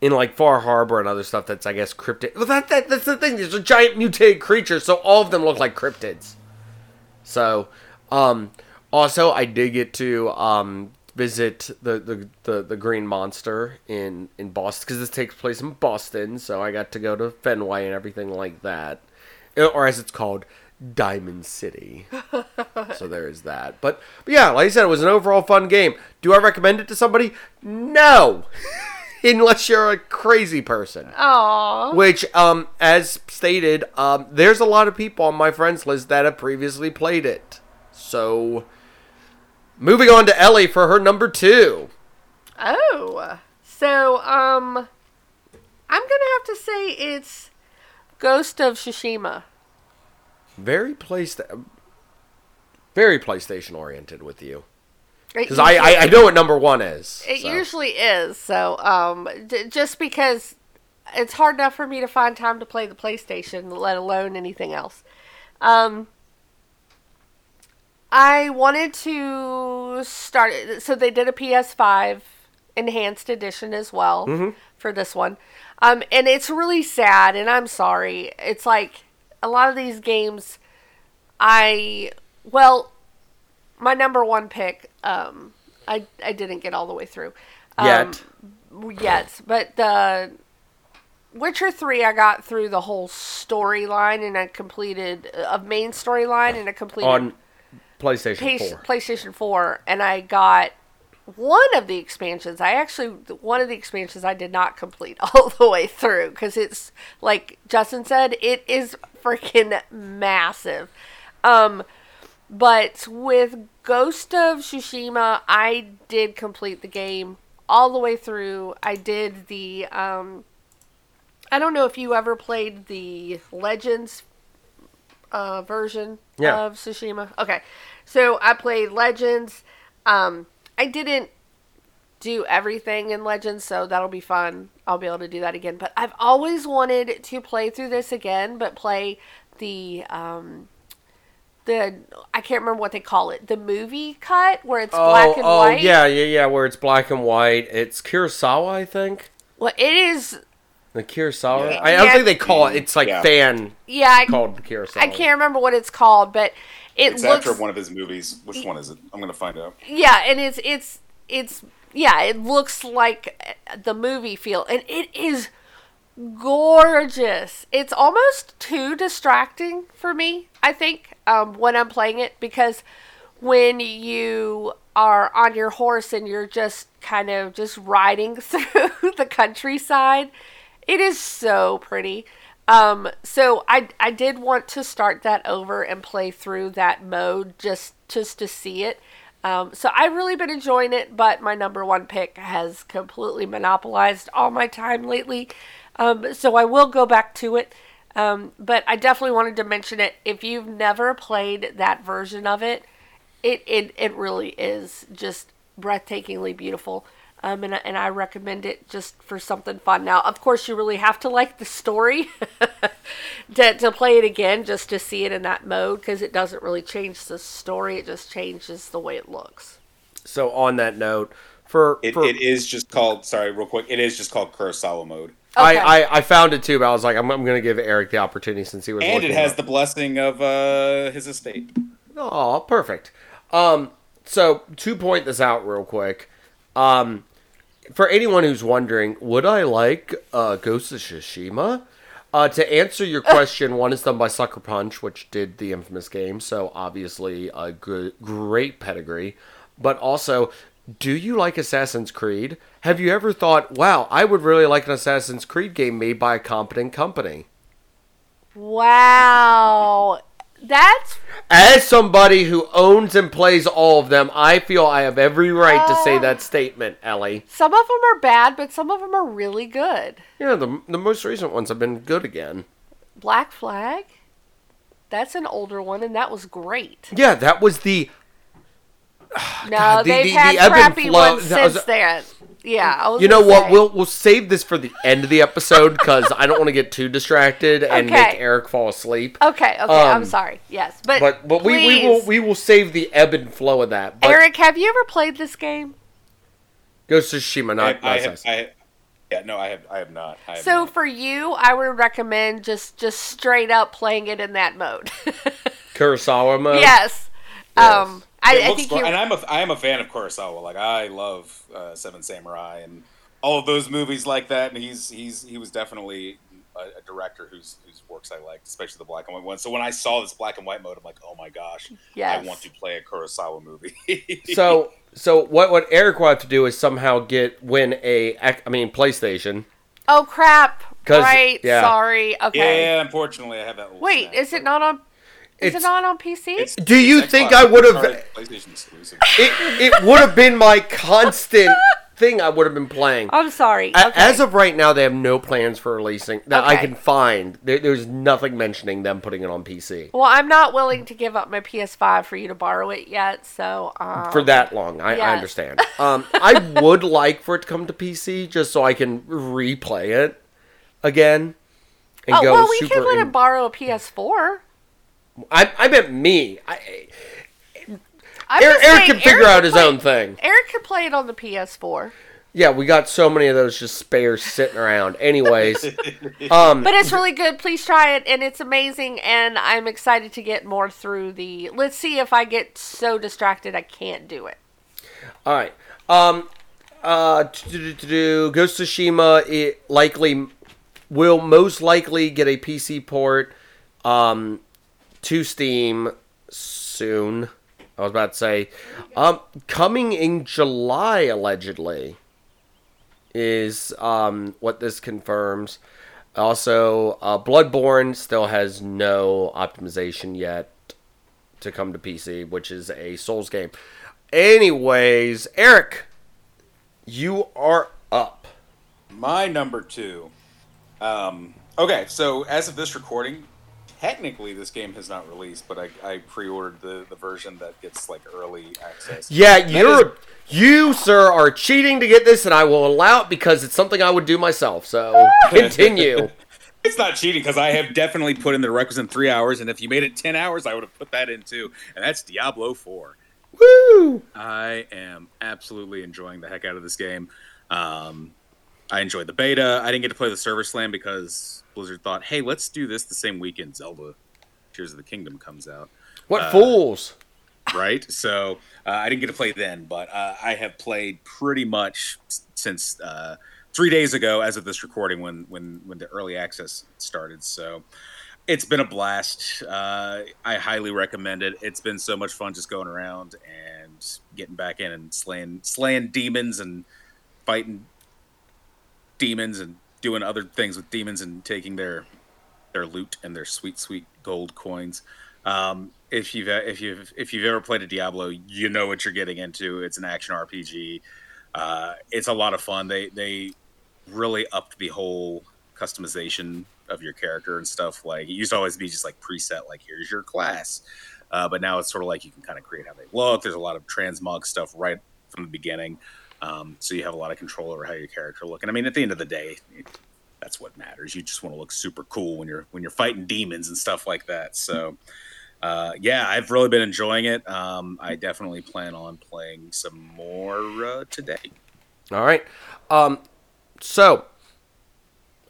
in like Far Harbor and other stuff that's I guess cryptid. Well, that, that that's the thing. There's a giant mutated creature, so all of them look like cryptids. So um also I did get to um visit the the, the, the green monster in in Boston because this takes place in Boston. So I got to go to Fenway and everything like that, or as it's called. Diamond City. [laughs] so there is that. But, but yeah, like I said, it was an overall fun game. Do I recommend it to somebody? No. [laughs] Unless you're a crazy person. Aw. Which, um, as stated, um, there's a lot of people on my friends list that have previously played it. So, moving on to Ellie for her number two. Oh. So, um, I'm gonna have to say it's Ghost of Tsushima. Very PlayStation, very PlayStation oriented with you, because I, I I know what number one is. It so. usually is. So, um, d- just because it's hard enough for me to find time to play the PlayStation, let alone anything else. Um, I wanted to start. So they did a PS5 enhanced edition as well for this one, um, and it's really sad. And I'm sorry. It's like a lot of these games. I well, my number one pick. Um, I I didn't get all the way through. Um, Yet. Yet, but the Witcher three, I got through the whole storyline and I completed a main storyline and I completed on PlayStation Pace- 4. PlayStation 4 and I got one of the expansions. I actually one of the expansions I did not complete [laughs] all the way through cuz it's like Justin said it is freaking massive. Um but with Ghost of Tsushima, I did complete the game all the way through. I did the um I don't know if you ever played the Legends uh, version Yeah. of Tsushima. Okay, so I played Legends. Um, I didn't do everything in Legends, so that'll be fun. I'll be able to do that again. But I've always wanted to play through this again, but play the um, the I can't remember what they call it, the movie cut where it's black and oh, white. yeah, yeah, yeah. Where it's black and white. It's Kurosawa, I think. Well, it is. The Kurosawa. Yeah. I, I don't Yeah. think they call it. It's like Yeah. fan Yeah, I, called Kurosawa. I can't remember what it's called, but it It's looks. after one of his movies. Which one is it? I'm gonna find out. Yeah, and it's it's it's yeah, it looks like the movie feel, and it is gorgeous. It's almost too distracting for me. I think um, when I'm playing it because when you are on your horse and you're just kind of just riding [laughs] through the countryside, it is so pretty. Um, so I I did want to start that over and play through that mode just just to see it. Um, so I've really been enjoying it, but my number one pick has completely monopolized all my time lately. Um, so I will go back to it. Um, but I definitely wanted to mention it. If you've never played that version of it, it, it, it really is just breathtakingly beautiful. Um, and, and I recommend it just for something fun. Now, of course, you really have to like the story [laughs] to, to play it again just to see it in that mode because it doesn't really change the story, it just changes the way it looks. So, on that note, for, It, for it is just called. Sorry, real quick. It is just called Kurosawa mode, Okay. I, I, I found it too, but I was like, I'm, I'm going to give Eric the opportunity since he was. and it has up. the blessing of uh, his estate. Oh, perfect. Um, so to point this out real quick, um, for anyone who's wondering, would I like uh, Ghost of Tsushima? Uh, to answer your [laughs] question, one is done by Sucker Punch, which did the infamous game, so obviously a good, great pedigree. But also, do you like Assassin's Creed? Have you ever thought, wow, I would really like an Assassin's Creed game made by a competent company? Wow. That's As somebody who owns and plays all of them, I feel I have every right to say Oh. that statement, Ellie. some of them are bad, but some of them are really good. Yeah, the, the most recent ones have been good again. Black Flag. That's an older one, and that was great. Yeah, that was the. [sighs] No, God, the- they've the- had the crappy ones since then. Yeah, I was You know what? say. We'll we'll save this for the end of the episode because I don't want to get too distracted and Okay. make Eric fall asleep. Okay, okay, I'm Um, sorry. Yes, but But but we, we will we will save the ebb and flow of that. But Eric, have you ever played this game? Ghost of Tsushima, not, I not have, I have, yeah, no, I have, I have not. I have So not. for you, I would recommend just just straight up playing it in that mode. [laughs] Kurosawa mode. yes. Yes. Um, I, I think gr- and I'm a I am a fan of Kurosawa. Like I love uh, Seven Samurai and all of those movies like that. And he's he's he was definitely a, a director whose whose works I liked, especially the black and white ones. So when I saw this black and white mode, I'm like, oh my gosh, Yes. I want to play a Kurosawa movie. [laughs] So so what what Eric will have to do is somehow get win a I mean PlayStation. Oh crap! Right. yeah. Sorry. Okay. yeah, unfortunately, I have that. Wait, snack, is it not on? Is It's- it not on PC? it's- Do you it's think I would have- Sorry, PlayStation exclusive? [laughs] It it would have been my constant thing I would have been playing. I'm sorry. A- Okay. As of right now, they have no plans for releasing that I can find. There, there's nothing mentioning them putting it on PC well, I'm not willing to give up my PS5 for you to borrow it yet. So um, for that long. I, I understand. Um, I [laughs] would like for it to come to PC just so I can replay it again and Oh go well, we super. can let in- him borrow a PS4. I, I meant me. I, I'm Eric, Eric can figure Eric out his play- own thing. Eric could play it on the PS4, Yeah, we got so many of those just spares sitting around. Anyways, [laughs] um, but it's really good. Please try it, and it's amazing. And I'm excited to get more through the. Let's see if I get so distracted I can't do it. All right. Um. Uh. Ghost of Tsushima. It likely will most likely get a PC port. Um. To Steam soon. I was about to say. Um. Coming in July allegedly. Is um what this confirms. Also, uh, Bloodborne still has no optimization yet to come to PC, which is a Souls game. Anyways, Eric, you are up. My number two. Um, okay, so as of this recording, technically this game has not released, but I, I pre-ordered the, the version that gets like early access. Yeah, That you're is- you, sir, are cheating to get this, and I will allow it because it's something I would do myself. So [laughs] continue. [laughs] It's not cheating because I have definitely put in the requisite three hours, and if you made it ten hours, I would have put that in too, and that's Diablo Four. Woo! I am absolutely enjoying the heck out of this game. Um, I enjoyed the beta. I didn't get to play the server slam because Blizzard thought, "Hey, let's do this the same weekend Zelda Tears of the Kingdom comes out." What Uh, fools! right? So uh, I didn't get to play then, but uh, I have played pretty much since uh, three days ago, as of this recording, when when when the early access started. So it's been a blast. Uh, I highly recommend it. It's been so much fun just going around and getting back in and slaying slaying demons and fighting demons and doing other things with demons and taking their their loot and their sweet sweet gold coins. Um, if you've if you've if you've ever played a Diablo, you know what you're getting into. It's an action RPG. Uh, it's a lot of fun. They they really upped the whole customization of your character and stuff. Like it used to always be just like preset, like here's your class, uh, but now it's sort of like you can kind of create how they look. There's a lot of transmog stuff right from the beginning, um, so you have a lot of control over how your character look. And I mean, at the end of the day, that's what matters. You just want to look super cool when you're when you're fighting demons and stuff like that. So. Uh, yeah, I've really been enjoying it. Um, I definitely plan on playing some more uh, today. All right. Um, so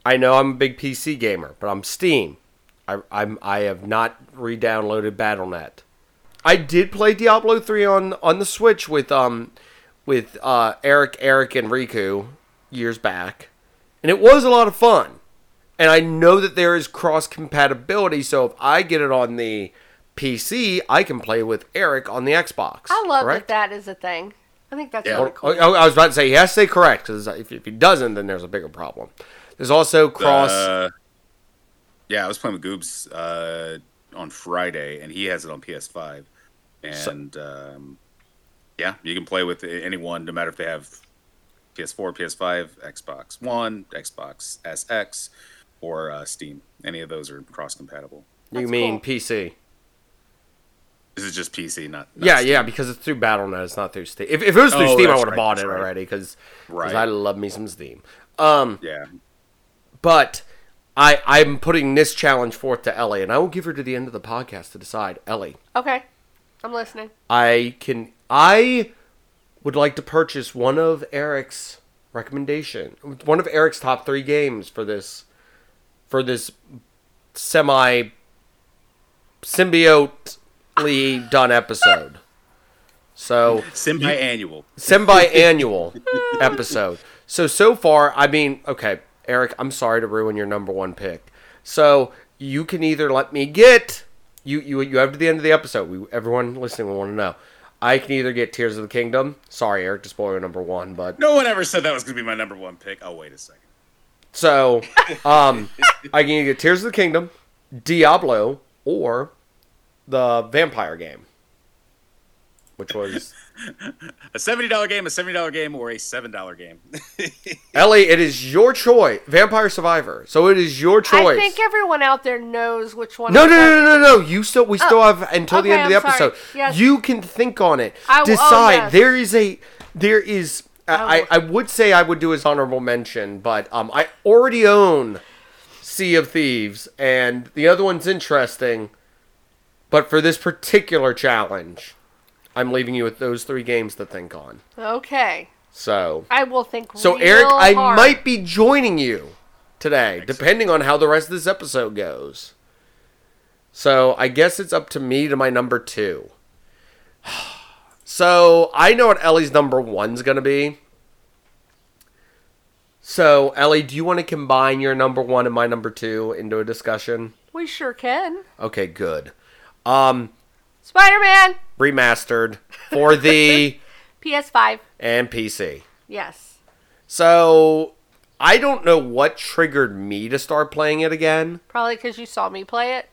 I know I'm a big PC gamer, but I'm Steam. I, I'm I have not re-downloaded BattleNet. I did play Diablo three on on the Switch with um with uh, Eric, Eric, and Riku years back, and it was a lot of fun. And I know that there is cross compatibility, so if I get it on the PC, I can play with Eric on the Xbox. I love correct? that that is a thing. I think that's Yeah. really Oh, cool. oh, I was about to say he has to say correct because if, if he doesn't, then there's a bigger problem. There's also cross. Uh, yeah, I was playing with Goobs uh, on Friday, and he has it on PS5. And um, yeah, you can play with anyone, no matter if they have PS4, PS5, Xbox One, Xbox SX, or uh, Steam. Any of those are cross compatible. you That's mean cool. PC? This is just PC, not, not Yeah, Steam. yeah, because it's through BattleNet. It's not through Steam. If, if it was through Oh, Steam, I would have right, bought it right. already because Right. I love me some Steam. Um, Yeah, but I I'm putting this challenge forth to Ellie, and I will give her to the end of the podcast to decide. Ellie, Okay, I'm listening. I can I would like to purchase one of Eric's recommendation, one of Eric's top three games for this for this semi symbiotically done episode. So semi-annual. semi-annual [laughs] episode. So so far, I mean, okay, Eric, I'm sorry to ruin your number one pick. So you can either let me get you you you have to the end of the episode. We everyone listening will want to know. I can either get Tears of the Kingdom. Sorry, Eric, to spoil your number one, but No one ever said that was going to be my number one pick. Oh, wait a second. so um, [laughs] I can either get Tears of the Kingdom, Diablo, or the vampire game, which was [laughs] A seventy dollar game, a seventy dollar game, or a seven dollar game. [laughs] Ellie. It is your choice. Vampire Survivor. So it is your choice. I think everyone out there knows which one. No, no, no, no, no, no. You still, we still have until the end of the I'm episode. Yes. You can think on it. I- oh, Decide. yes. There is a, there is. I, I I, I would say I would do as honorable mention, but um, I already own Sea of Thieves, and the other one's interesting. But for this particular challenge, I'm leaving you with those three games to think on. Okay, So, I will think. so real Eric, I hard. might be joining you today, depending on how the rest of this episode goes. So I guess it's up to me to my number two. [sighs] So I know what Ellie's number one's gonna be. So Ellie, do you want to combine your number one and my number two into a discussion? We sure can. Okay, good. Um, Spider-Man, remastered for the [laughs] PS5. and PC. Yes. So I don't know what triggered me to start playing it again. Probably because you saw me play it.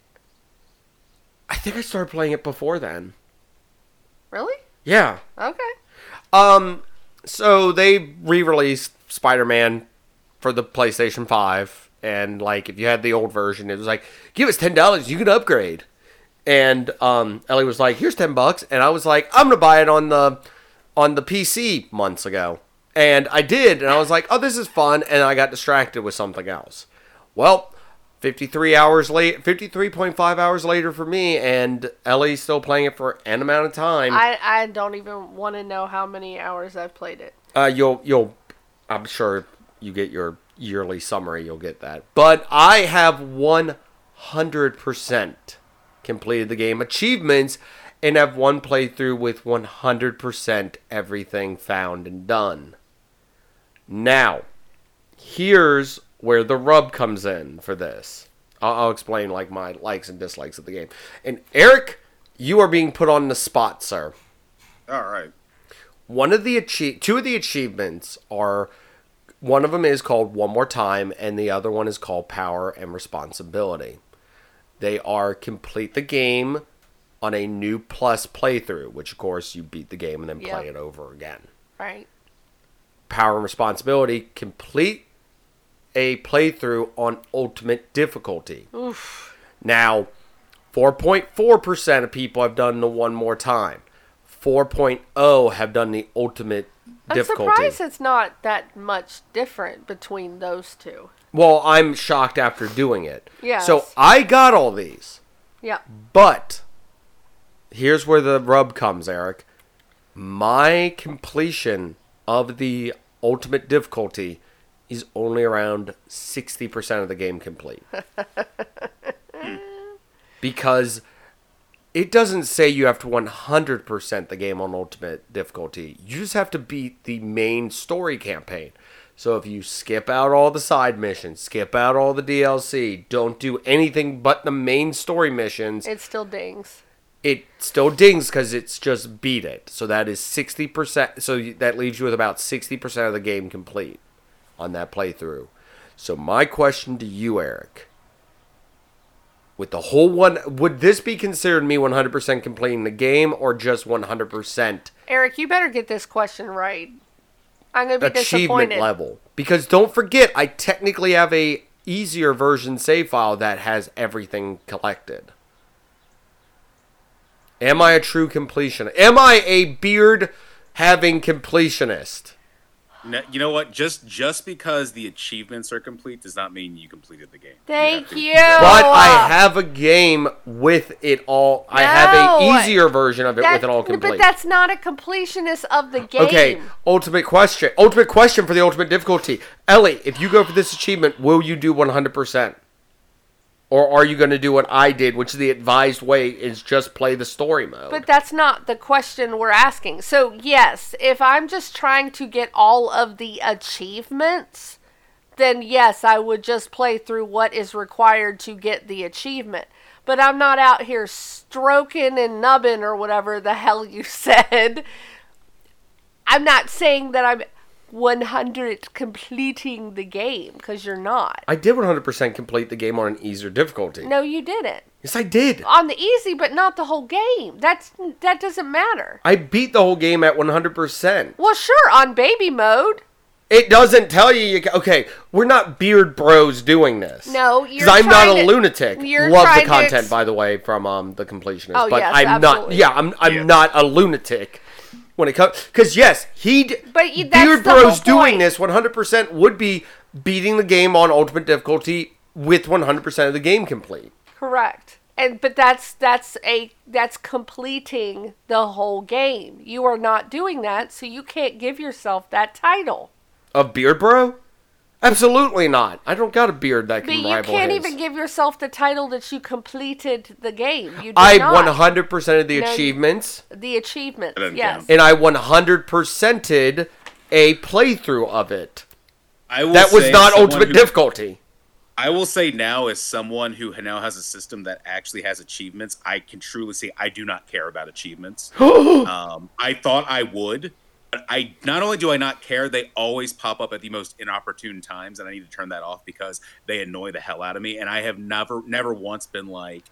I think I started playing it before then. Really? Yeah. Okay. Um so they re-released Spider-Man for the PlayStation 5 and like if you had the old version it was like give us $10 you can upgrade. And um Ellie was like here's 10 bucks and I was like I'm going to buy it on the on the PC months ago. And I did and I was like oh this is fun and I got distracted with something else. Well, 53 hours late 53.5 hours later for me and Ellie's still playing it for an amount of time. I, I don't even want to know how many hours I've played it. Uh, you'll you'll I'm sure you get your yearly summary. You'll get that. But I have 100% completed the game achievements and have one playthrough with 100% everything found and done. Now, here's where the rub comes in for this. I'll, I'll explain like my likes and dislikes of the game. And Eric, you are being put on the spot, sir All right. one of the achieve two of the achievements are one of them is called one more time and the other one is called power and responsibility they are complete the game on a new plus playthrough, which of course you beat the game and then play it over again. Right. Power and responsibility, complete a playthrough on ultimate difficulty. Oof. Now, 4.4% of people have done the one more time. 4.0 have done the ultimate I'm difficulty. surprised it's not that much different between those two. Well, I'm shocked after doing it. Yes. So I got all these, Yeah. but here's where the rub comes, Eric. My completion of the ultimate difficulty is only around 60% of the game complete. [laughs] because it doesn't say you have to 100% the game on ultimate difficulty. You just have to beat the main story campaign. So if you skip out all the side missions, skip out all the DLC, don't do anything but the main story missions, It still dings. it still dings because it's just beat it. So that is 60%. So that leaves you with about 60% of the game complete on that playthrough. So my question to you, Eric, with the whole one, would this be considered me 100% completing the game or just 100% Eric, you better get this question right. I'm gonna be achievement level? Because don't forget, I technically have a easier version save file that has everything collected. Am I a true completionist? Am I a beard having completionist? No, you know what? Just just because the achievements are complete does not mean you completed the game. Thank have to- you. But I have a game with it all. I have a No. easier version of it That- with it all complete. But that's not a completionist of the game. Okay, ultimate question. Ultimate question for the ultimate difficulty. Ellie, if you go for this achievement, will you do 100%? Or are you going to do what I did, which is the advised way is just play the story mode? But that's not the question we're asking. So, yes, if I'm just trying to get all of the achievements, then yes, I would just play through what is required to get the achievement. But I'm not out here stroking and nubbing or whatever the hell you [laughs] said. I'm not saying that I'm 100 completing the game because you're not. I did 100% complete the game on an easier difficulty. No, you didn't. Yes, I did. On the easy, but not the whole game. That's that doesn't matter. I beat the whole game at 100%. Well, sure, on baby mode. It doesn't tell you. you okay, we're not beard bros doing this. No, you're I'm not a to- lunatic. you're Love the content, ex- by the way, from um the completionist. Oh, but yes, I'm not. Yeah, I'm. I'm Yeah. not a lunatic when it comes. Because yes, he. But beard bros doing this 100 percent would be beating the game on ultimate difficulty with 100 percent of the game complete. Correct. And but that's that's a that's completing the whole game. You are not doing that, so you can't give yourself that title. of beard bro? Absolutely not. I don't got a beard that can But can you can't his. even give yourself the title that you completed the game. You did I not. 100 percent of the No, you- achievements. the achievements. Doesn't Yes. count. and I 100 percented a playthrough of it. I will That was say not someone ultimate who- difficulty. I will say now, as someone who now has a system that actually has achievements, I can truly say I do not care about achievements. [gasps] um, I thought I would, but I not only do I not care, they always pop up at the most inopportune times, and I need to turn that off because they annoy the hell out of me. And I have never, never once been like,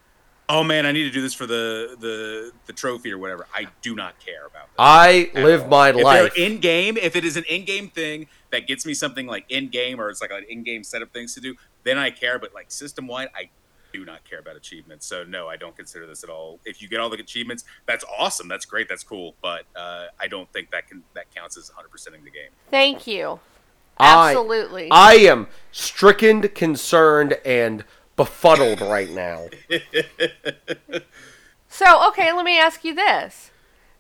"Oh man, I need to do this for the the the trophy or whatever." I do not care about that. I live my If life. in game, if it is an in game thing that gets me something like in game or it's like an in game set of things to do, then I care. But like system wide, I do not care about achievements. So no, I don't consider this at all. If you get all the achievements, that's awesome. That's great. That's cool. But uh, I don't think that can that counts as 100 percent in the game. Thank you. Absolutely. I am stricken, concerned, and befuddled right now. [laughs] so, okay, let me ask you this.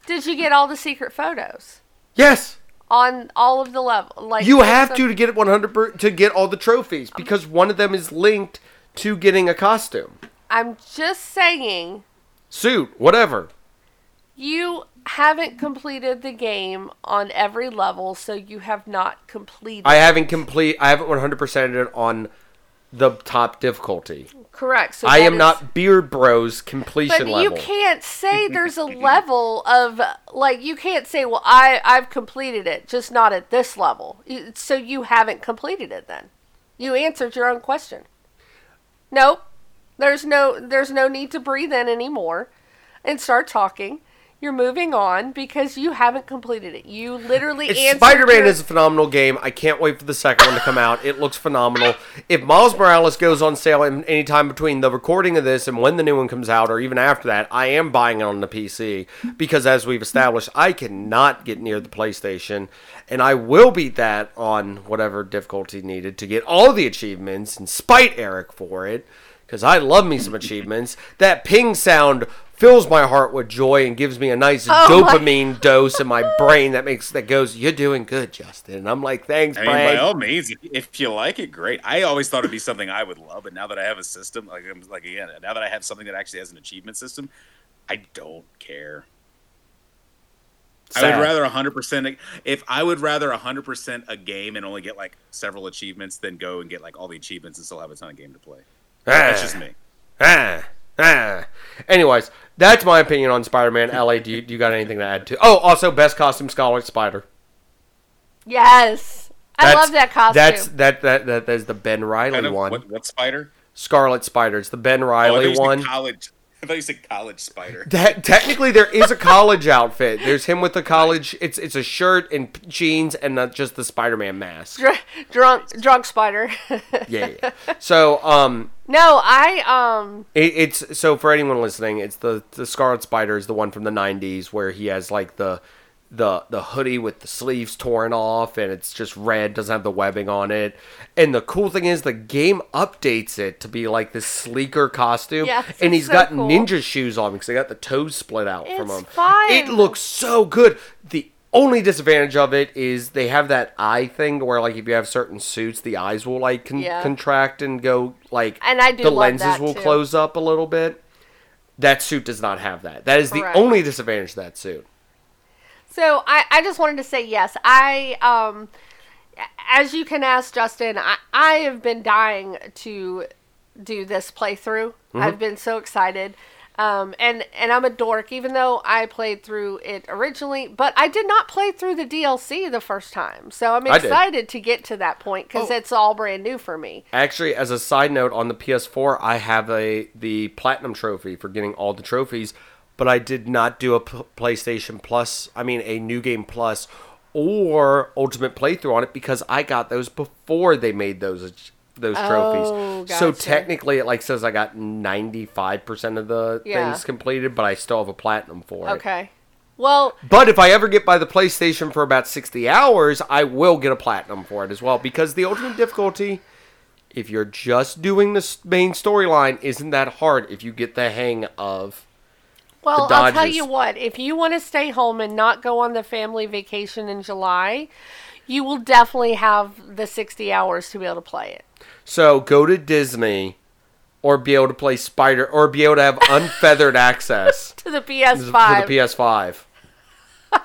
Did you get all the secret photos Yes, on all of the level like you have the- to to get it 100 per, to get all the trophies because one of them is linked to getting a costume, I'm just saying suit, whatever. you haven't completed the game on every level, so you have not completed. I haven't complete. I haven't 100 percented it on the top difficulty. Correct. So I am is- not Beard Bros completion But level. you can't say there's a level of like you can't say, well, I I've completed it, just not at this level. So you haven't completed it then. You answered your own question. Nope. There's no there's no need to breathe in anymore. and start talking. You're moving on because you haven't completed it. You literally answered Spider Man your- is a phenomenal game. I can't wait for the second one to come out. It looks phenomenal. If Miles Morales goes on sale in any time between the recording of this and when the new one comes out, or even after that, I am buying it on the PC because, as we've established, I cannot get near the PlayStation, and I will beat that on whatever difficulty needed to get all the achievements and spite Eric for it because I love me some achievements. That ping sound fills my heart with joy and gives me a nice Oh my- dopamine dose in my brain that makes that goes, "You're doing good, Justin." And I'm like, "Thanks, I mean, by all means, if- if you like it, great. I always thought it'd be something I would love, but now that I have a system, like I'm like again, now that I have something that actually has an achievement system, I don't care. I would rather 100% if I would rather 100% a game and only get like several achievements than go and get like all the achievements and still have a ton of game to play. That's just me. Ah, ah. Anyways, that's my opinion on Spider-Man. La, do you, do you got anything to add to? Oh, also best costume, Scarlet Spider. Yes. I That's- love that costume. That's that that that, that is the Ben Reilly Kind of, one. what, what spider? Scarlet Spider. It's the Ben Oh, Reilly thought you said one. College. I thought you said college spider. [laughs] That, technically, there is a college outfit. There's him with the college. It's it's a shirt and jeans and not just the Spider-Man mask. Dr- drunk drunk spider. Yeah, yeah. So, um, no, I um it, it's so for anyone listening, it's the the Scarlet Spider is the one from the '90s where he has like the the the hoodie with the sleeves torn off and it's just red, doesn't have the webbing on it. And the cool thing is the game updates it to be like this sleeker costume. Yes, and he's so got cool. ninja shoes on because they got the toes split out from It's him. fine. It looks so good. The only disadvantage of it is they have that eye thing where like if you have certain suits, the eyes will like con- Yeah. contract and go like And I do the lenses will too. close up a little bit. That suit does not have that. That is the only disadvantage of that suit. So I, I just wanted to say yes. I um as you can ask Justin, I, I have been dying to do this playthrough. Mm-hmm. I've been so excited. Um, and and I'm a dork, even though I played through it originally, but I did not play through the DLC the first time. So I'm excited to get to that point because Oh. it's all brand new for me. Actually, as a side note, on the PS4, I have a the platinum trophy for getting all the trophies, but I did not do a P- PlayStation Plus. I mean, a New Game Plus or Ultimate Playthrough on it because I got those before they made those uh, those Oh, trophies. So technically, it like says I got ninety five percent of the Yeah. things completed, but I still have a platinum for it. Okay. Well, But if I ever get by the PlayStation for about 60 hours, I will get a platinum for it as well because the ultimate difficulty, if you're just doing the main storyline, isn't that hard if you get the hang of. Well, I'll tell you what. If you want to stay home and not go on the family vacation in July, you will definitely have the 60 hours to be able to play it. So go to Disney or be able to play Spider or be able to have unfeathered access [laughs] To the PS5. the PS5. [laughs]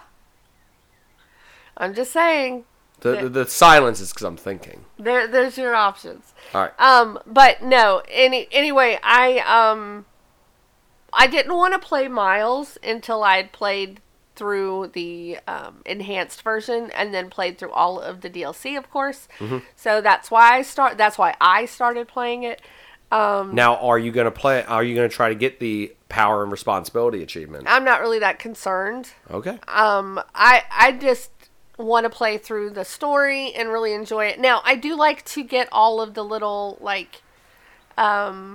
I'm just saying. The, the, the silence is because I'm thinking. There, there's your options. All right. Um, but no. Any anyway, I um, I didn't want to play Miles until I'd played through the um, enhanced version and then played through all of the DLC, of course. Mm-hmm. So that's why I start. That's why I started playing it. Now, are you gonna play? Are you gonna try to get the power and responsibility achievement? I'm not really that concerned. Okay. Um, I I just want to play through the story and really enjoy it. Now, I do like to get all of the little like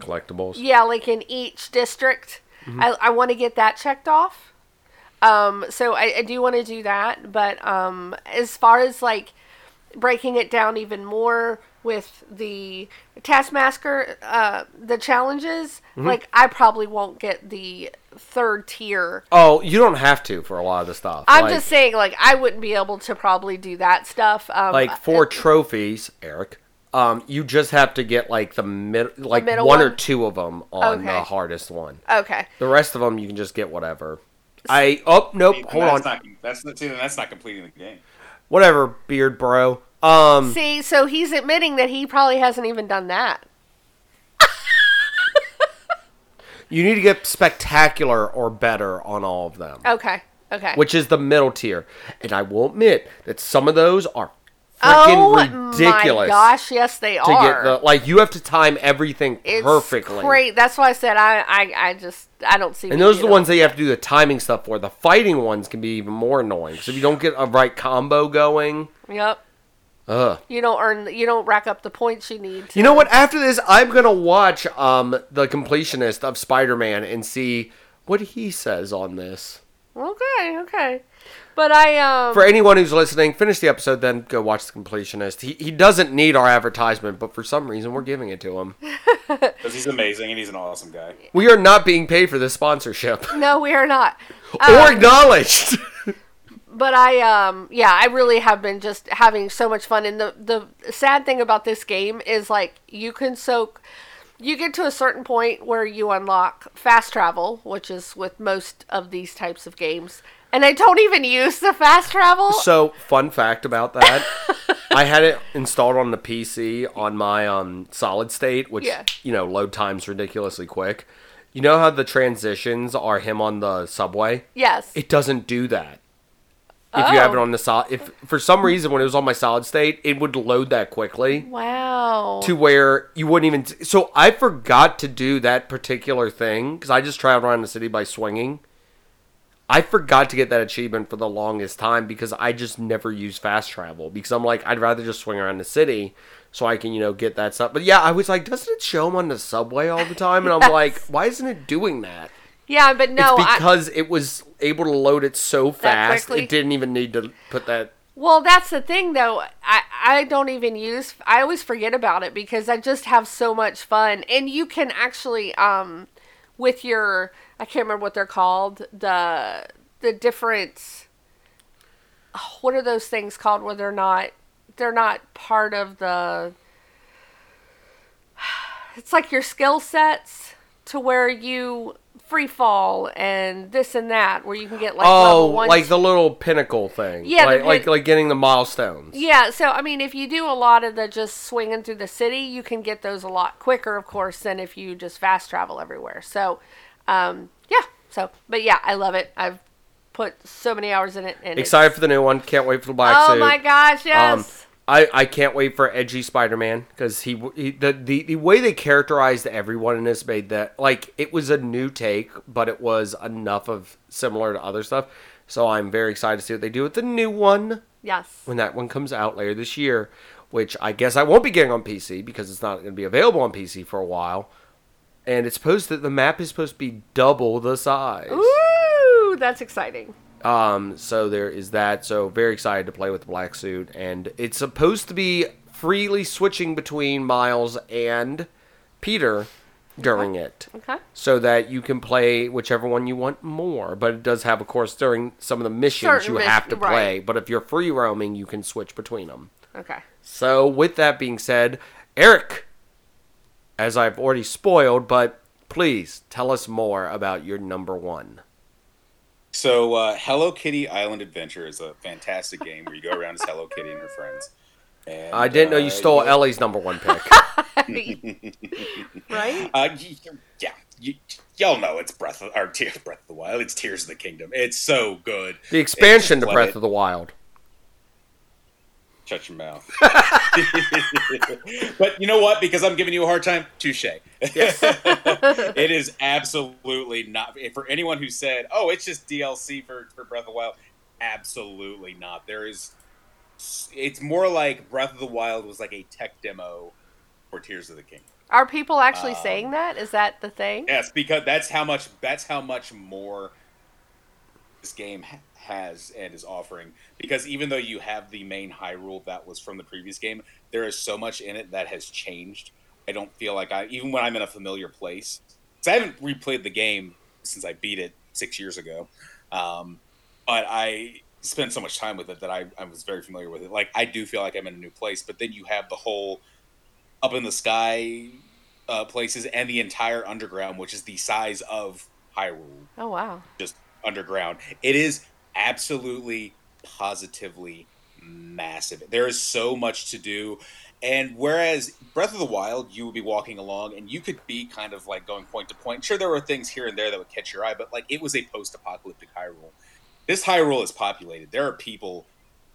Collectibles. yeah, like in each district. I I want to get that checked off. Um, so I, I do want to do that, but um, as far as like breaking it down even more with the Taskmaster, uh, the challenges, like I probably won't get the third tier Oh, you don't have to for a lot of the stuff. I'm Like- just saying, like, I wouldn't be able to probably do that stuff. Um, like for trophies, Eric. Um, you just have to get like the mid, like middle one or two of them on Okay. the hardest one. okay, The rest of them you can just get whatever. I oh nope, And hold that's on, Not, that's not, see, that's not completing the game. whatever, beard bro. Um, see, so he's admitting that he probably hasn't even done that. you need to get spectacular or better on all of them, Okay, okay, which is the middle tier. And I will admit that some of those are oh ridiculous. my gosh, yes they to are. get the like you have to time everything it's perfectly. great. That's why I said I, I, I just I don't see. And those are the ones that you have to do the timing stuff for. The fighting ones can be even more annoying. So if you don't get a right combo going, Yep. ugh. You don't earn. You don't rack up the points you need. To, You know what? After this, I'm gonna watch um the completionist of Spider-Man and see what he says on this. Okay. Okay. But I um. For anyone who's listening, finish the episode, then go watch the completionist. He he doesn't need our advertisement, but for some reason we're giving it to him. [laughs] Because he's amazing and he's an awesome guy. We are not being paid for this sponsorship [laughs] no, we are not. or Um, acknowledged. [laughs] but I um yeah, I really have been just having so much fun and the the sad thing about this game is like you can soak you get to a certain point where you unlock fast travel, which is with most of these types of games. And I don't even use the fast travel. So, fun fact about that, [laughs] I had it installed on the PC on my um solid state, which Yeah. you know load times ridiculously quick. You know how the transitions are him on the subway? yes. It doesn't do that. If you have it Oh. on the solid, if for some reason when it was on my solid state, it would load that quickly wow. to where you wouldn't even. So I forgot to do that particular thing because I just traveled around the city by swinging. I forgot to get that achievement for the longest time because I just never use fast travel because I'm like I'd rather just swing around the city so I can you know get that stuff. But yeah, I was like, doesn't it show them on the subway all the time? And I'm [laughs] like, why isn't it doing that? yeah, but no, it's I, because it was able to load it so fast it didn't even need to put that. Well, that's the thing, though. I, I don't even use. I always forget about it because I just have so much fun, and you can actually, um, with your I can't remember what they're called the the different. oh, what are those things called where they're not they're not part of the. [sighs] It's like your skill sets to where you free fall and this and that where you can get like oh, like the little pinnacle thing. Yeah, like the like, like getting the milestones. Yeah, so I mean, if you do a lot of the just swinging through the city, you can get those a lot quicker, of course, than if you just fast travel everywhere. So, um, yeah. So, but yeah, I love it. I've put so many hours in it. And Excited for the new one. Can't wait for the black Oh suit. my gosh! Yes. Um, I, I can't wait for edgy Spider-Man because he, he the, the the way they characterized everyone in this made that like it was a new take, but it was enough of similar to other stuff. So I'm very excited to see what they do with the new one yes. when that one comes out later this year, which I guess I won't be getting on PC because it's not going to be available on PC for a while. And it's supposed that the map is supposed to be double the size. Ooh, that's exciting. Um, so there is that. So very excited to play with the black suit, and it's supposed to be freely switching between Miles and Peter during it, Okay. so that you can play whichever one you want more. But it does have, of course, during some of the missions Certain you mis- have to right. play. But if you're free roaming, you can switch between them. Okay. So with that being said, Aric, as I've already spoiled, but please tell us more about your number one. So, uh, Hello Kitty Island Adventure is a fantastic game where you go around as Hello Kitty and her friends. And, I didn't know uh, you stole you- Ellie's number one pick. [laughs] right? [laughs] Uh, yeah, y- y'all know it's Breath of or Tears, Breath of the Wild. It's Tears of the Kingdom. It's so good. The expansion to Breath it. of the Wild. Shut your mouth. [laughs] but you know what? Because I'm giving you a hard time, touche. [laughs] it is absolutely not. For anyone who said, "Oh, it's just DLC for for Breath of the Wild," absolutely not. There is. It's more like Breath of the Wild was like a tech demo for Tears of the Kingdom. Are people actually Um, saying that? Is that the thing? Yes, because that's how much that's how much more this game ha- has and is offering. Because even though you have the main Hyrule that was from the previous game, there is so much in it that has changed. I don't feel like I even when I'm in a familiar place. 'cause I haven't replayed the game since I beat it six years ago, um, but I spent so much time with it that I, I was very familiar with it. Like I do feel like I'm in a new place, but then you have the whole up in the sky uh, places and the entire underground, which is the size of Hyrule, Oh wow. just underground. It is absolutely, positively massive. There is so much to do. And whereas Breath of the Wild, you would be walking along and you could be kind of like going point to point. Sure, there were things here and there that would catch your eye, but like it was a post apocalyptic Hyrule. This Hyrule is populated. There are people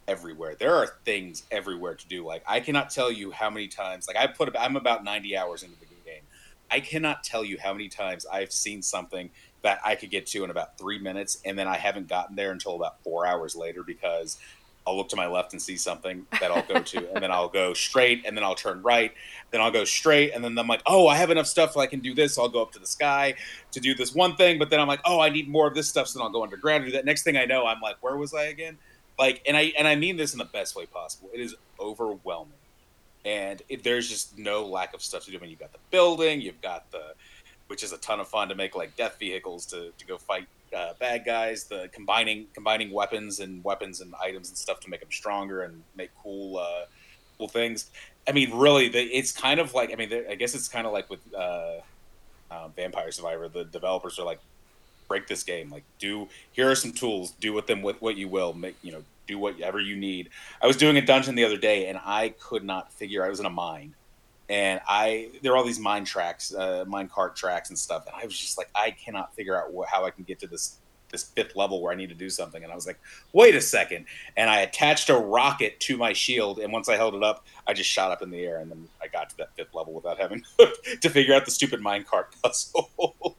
everywhere. There are things everywhere to do. Like I cannot tell you how many times. Like I put, I'm about 90 hours into the game. I cannot tell you how many times I've seen something that I could get to in about three minutes, and then I haven't gotten there until about four hours later because I'll look to my left and see something that I'll go to, [laughs] and then I'll go straight, and then I'll turn right, then I'll go straight, and then I'm like, oh, I have enough stuff so I can do this. So I'll go up to the sky to do this one thing, but then I'm like, oh, I need more of this stuff, so then I'll go underground and do that. Next thing I know, I'm like, where was I again? Like, and I and I mean this in the best way possible. It is overwhelming, and it, there's just no lack of stuff to do. I mean, you've got the building, you've got the, which is a ton of fun to make like death vehicles to to go fight uh, bad guys, the combining combining weapons and weapons and items and stuff to make them stronger and make cool uh, cool things. I mean, really, it's kind of like I mean, I guess it's kind of like with uh, uh, Vampire Survivor. The developers are like, break this game. Like, do here are some tools. Do with them with what you will. Make you know, do whatever you need. I was doing a dungeon the other day, and I could not figure. I was in a mine, and I there are all these mine tracks, uh, mine cart tracks and stuff, and I was just like, I cannot figure out wh- how I can get to this this fifth level where I need to do something. And I was like, wait a second. And I attached a rocket to my shield, and once I held it up, I just shot up in the air, and then I got to that fifth level without having [laughs] to figure out the stupid minecart [laughs] puzzle.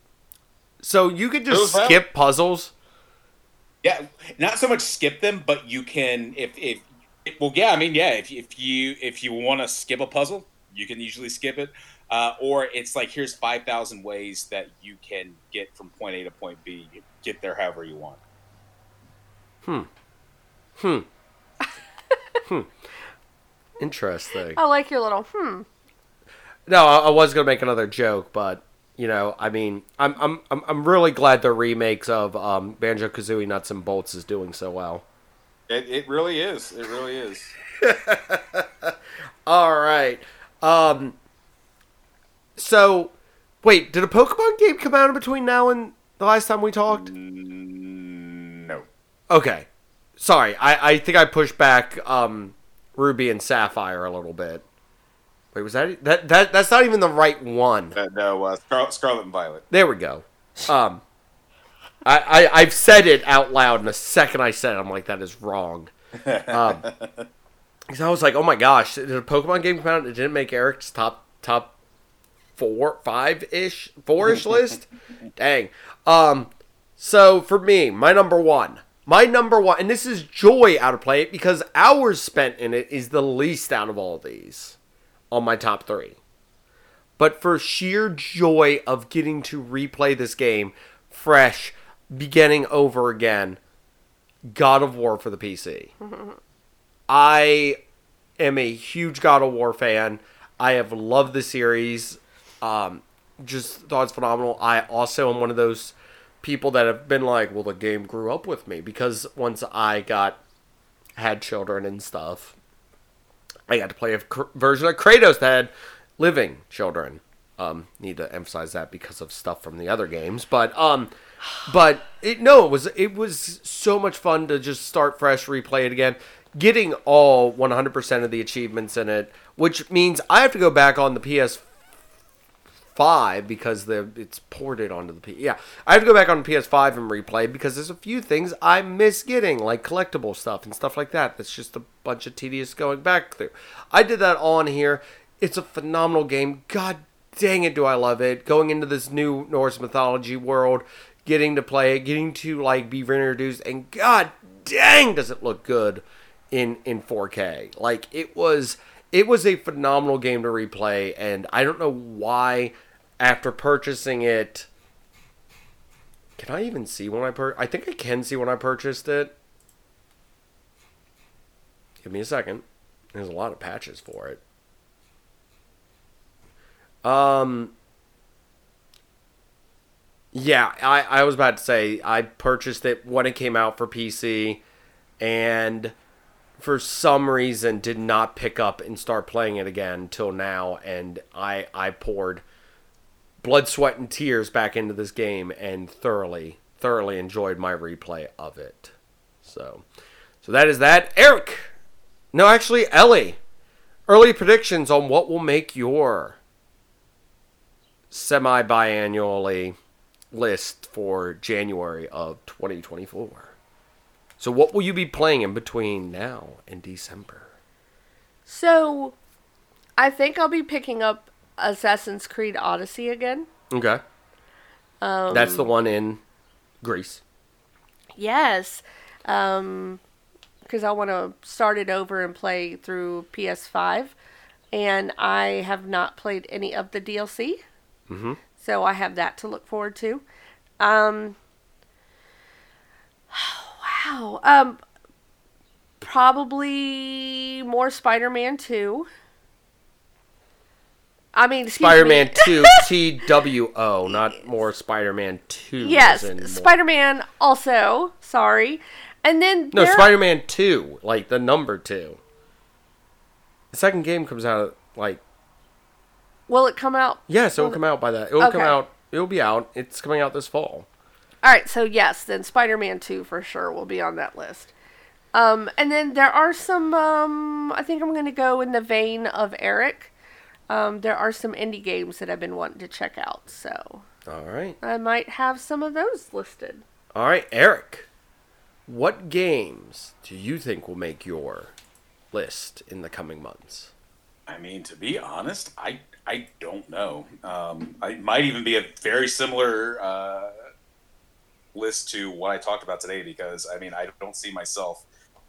So you could just skip puzzles. Yeah, not so much skip them, but you can if if well, yeah, I mean, yeah, if if you if you want to skip a puzzle, you can usually skip it. Uh, or it's like here's five thousand ways that you can get from point A to point B, get there however you want. Hmm. Hmm. [laughs] hmm. Interesting. I like your little hmm. No, I, I was gonna make another joke, but you know, I mean, I'm I'm I'm I'm really glad the remakes of um, Banjo Kazooie Nuts and Bolts is doing so well. It it really is. It really is. [laughs] All right. Um. So, wait, did a Pokemon game come out in between now and the last time we talked? No. Okay. Sorry, I, I think I pushed back um, Ruby and Sapphire a little bit. Wait, was that that that that's not even the right one? Uh, no, uh, Scar- Scarlet and Violet. There we go. Um, I, I I've said it out loud, and the second I said it, I'm like, that is wrong. [laughs] Um, because I was like, oh my gosh, did a Pokemon game come out? It didn't make Aric's top top four, five ish, four ish [laughs] list. Dang. Um, so for me, my number one, my number one, and this is joy out of play because hours spent in it is the least out of all of these on my top three. But for sheer joy of getting to replay this game fresh, beginning over again, God of War for the PC. [laughs] I am a huge God of War fan. I have loved the series. Um, just thought it's phenomenal. I also am one of those people that have been like, well, the game grew up with me because once I got had children and stuff, I got to play a cr- version of Kratos that had living children. Um, need to emphasize that because of stuff from the other games, but um, but it no, it was it was so much fun to just start fresh, replay it again, getting all 100% of the achievements in it, which means I have to go back on the PS five because the it's ported onto the P. Yeah, I have to go back on PS5 and replay because there's a few things I miss getting, like collectible stuff and stuff like that. That's just a bunch of tedious going back through. I did that all on here. It's a phenomenal game. God dang it, do I love it! Going into this new Norse mythology world, getting to play it, getting to like be reintroduced, and God dang, does it look good in in 4K. Like it was. It was a phenomenal game to replay, and I don't know why after purchasing it. Can I even see when I pur? I think I can see when I purchased it. Give me a second. There's a lot of patches for it. Um. Yeah, I, I was about to say I purchased it when it came out for PC, and for some reason did not pick up and start playing it again till now, and I I poured blood, sweat, and tears back into this game and thoroughly, thoroughly enjoyed my replay of it. So, so that is that. Aric, no, actually, Ellie, early predictions on what will make your semi biannually list for January of 2024. So what will you be playing in between now and December? So, I think I'll be picking up Assassin's Creed Odyssey again. Okay. Um, That's the one in Greece. Yes. Um, because I want to start it over and play through PS5. And I have not played any of the DLC. Mm-hmm. So I have that to look forward to. Um, wow. Um, probably more Spider Man 2. I mean. Spider-Man 2 [laughs] T W O, not more Spider-Man 2. Yes, as in more- Spider Man also. Sorry. And then No, there- Spider-Man 2, like the number 2. The second game comes out like will it come out? yeah, so it'll come out by that. It'll come out. It'll be out. It's coming out this fall. All right, so yes, then Spider Man 2 for sure will be on that list. Um, and then there are some, um, I think I'm going to go in the vein of Aric. Um, there are some indie games that I've been wanting to check out, so All right. I might have some of those listed. All right, Aric. What games do you think will make your list in the coming months? I mean, to be honest, I I don't know. Um, I it might even be a very similar uh, list to what I talked about today because I mean, I don't see myself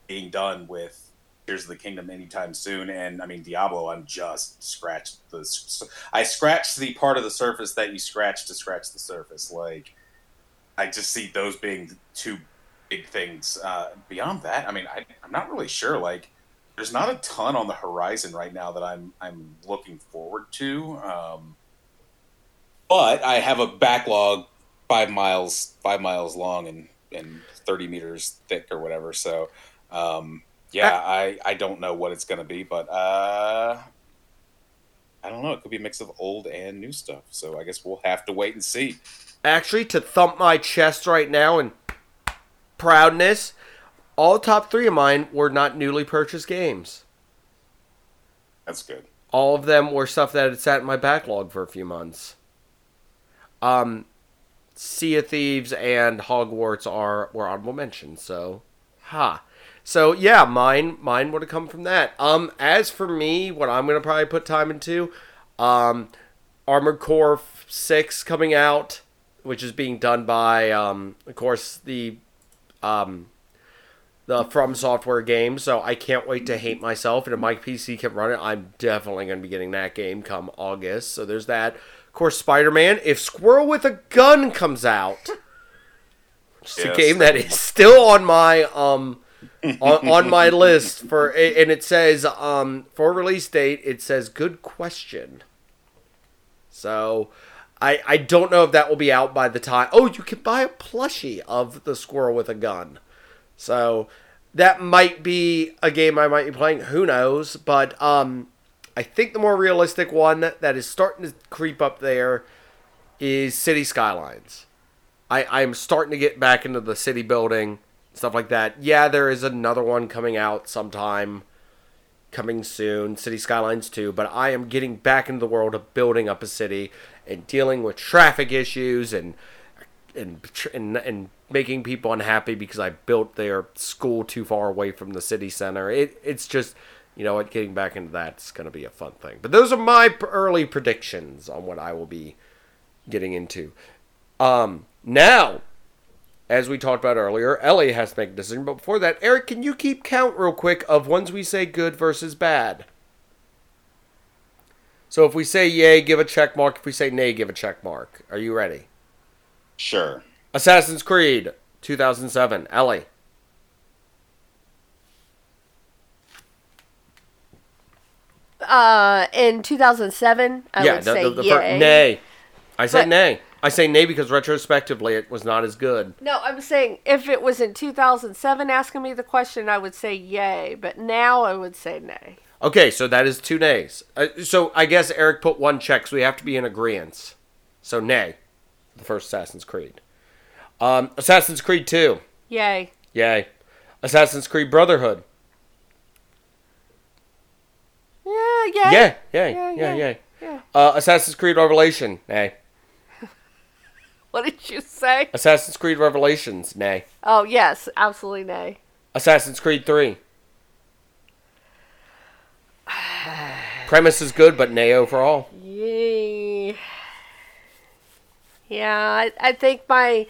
being done with Tears of the Kingdom anytime soon. And I mean, Diablo, I'm just scratched the. I scratched the part of the surface that you scratch to scratch the surface. Like, I just see those being two big things. Uh, beyond that, I mean, I, I'm not really sure. Like there's not a ton on the horizon right now that I'm I'm looking forward to. Um, but I have a backlog five miles five miles long and and 30 meters thick or whatever. So um, yeah, I I don't know what it's gonna be, but uh, I don't know. It could be a mix of old and new stuff. So I guess we'll have to wait and see. Actually, to thump my chest right now and proudness, all top three of mine were not newly purchased games. That's good. All of them were stuff that had sat in my backlog for a few months. Um, Sea of Thieves and Hogwarts are were honorable mentions. So, ha. So yeah, mine mine would have come from that. Um, as for me, what I'm gonna probably put time into, um, Armored Core Six coming out, which is being done by um, of course the um, the From Software game. So I can't wait to hate myself. And if my PC can run it, I'm definitely to be getting that game come August. So there's that. Of course, Spider Man. If Squirrel with a Gun comes out, which is a game that is still on my um on, on my [laughs] list for, and it says um for release date, it says good question. So. I, I don't know if that will be out by the time. Oh, you can buy a plushie of the squirrel with a gun. So that might be a game I might be playing. Who knows? But um, I think the more realistic one that is starting to creep up there is City Skylines. I, I'm starting to get back into the city building, stuff like that. Yeah, there is another one coming out sometime, coming soon, City Skylines 2, but I am getting back into the world of building up a city and dealing with traffic issues and and and, and making people unhappy because I built their school too far away from the city center. It it's just you know what getting back into that's going to be a fun thing. But those are my early predictions on what I will be getting into. Um now as we talked about earlier, Ellie has to make a decision. But before that, Aric, can you keep count real quick of ones we say good versus bad? So if we say yay, give a check mark. If we say nay, give a check mark. Are you ready? Sure. Assassin's Creed 2007. Ellie. Uh, in 2007, I yeah, would the, say the, the yay. nay. I say But- nay. I say nay because retrospectively it was not as good. No, I'm saying if it was in 2007 asking me the question, I would say yay, but now I would say nay. Okay, so that is two nays. Uh, so I guess Aric put one check, so we have to be in agreement. So nay, the first Assassin's Creed. Um, Assassin's Creed 2. Yay. Yay. Assassin's Creed Brotherhood. Yeah, yay. Yeah, yeah, Yeah, yeah, yeah, yeah. yeah. Uh, Assassin's Creed Revelation. Nay. [laughs] What did you say? Assassin's Creed Revelations, nay. Oh yes, absolutely nay. Assassin's Creed 3. [sighs] Premise is good, but nay overall. Yay. Yeah, I, I think my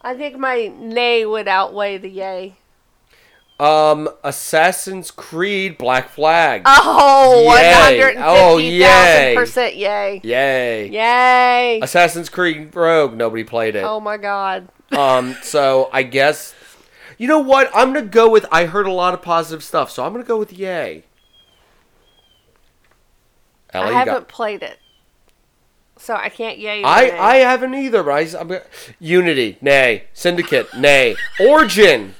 I think my nay would outweigh the yay. Um, Assassin's Creed Black Flag. Oh, Yay. Oh, 150,000% yay. Yay. Yay. Assassin's Creed Rogue, nobody played it. Oh my god. Um, [laughs] so I guess you know what? I'm gonna go with I heard a lot of positive stuff, so I'm gonna go with yay. Ellie, I haven't got- played it. So I can't yay I nay. I haven't either, but I, am Unity, nay. Syndicate, nay. Origin,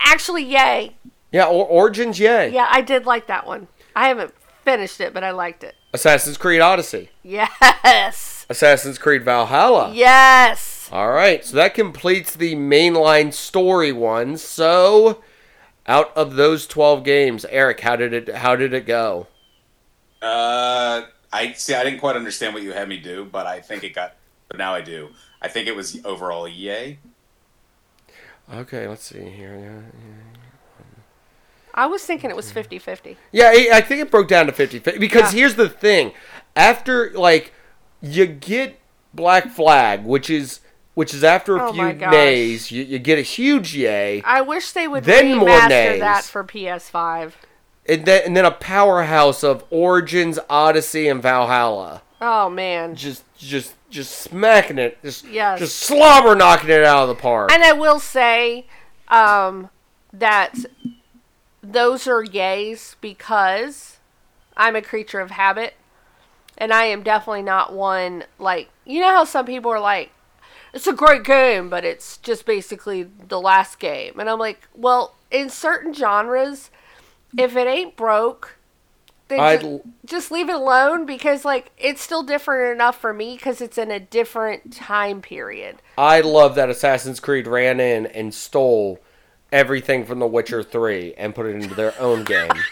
Actually, yay. yeah. Or, Origins, yay. Yeah, I did like that one. I haven't finished it, but I liked it. Assassin's Creed Odyssey, Yes. Assassin's Creed Valhalla. Yes. All right, so that completes the mainline story ones. So, out of those twelve games, Aric, how did it how did it go? Uh, I see. I didn't quite understand what you had me do, but I think it got. But now I do. I think it was overall yay. Okay, let's see here. Yeah, yeah. I was thinking it was 50-50. yeah I I think it broke down to 50 50. because Yeah. here's the thing: after like you get Black Flag, which is which is after a Oh few days, you, you get a huge yay, I wish they would Then more remaster nays. that for PS5. and then and then a powerhouse of Origins, Odyssey, and Valhalla. Oh man. Just just just smacking it, just Yes. just slobber knocking it out of the park. And I will say um, that those are yays because I'm a creature of habit. And I am definitely not one, like, you know how some people are like, it's a great game, but it's just basically the last game. And I'm like, well, in certain genres, if it ain't broke, then I'd ju- just leave it alone because, like, it's still different enough for me because it's in a different time period. I love that Assassin's Creed ran in and stole everything from The Witcher 3 and put it into their own game. [laughs]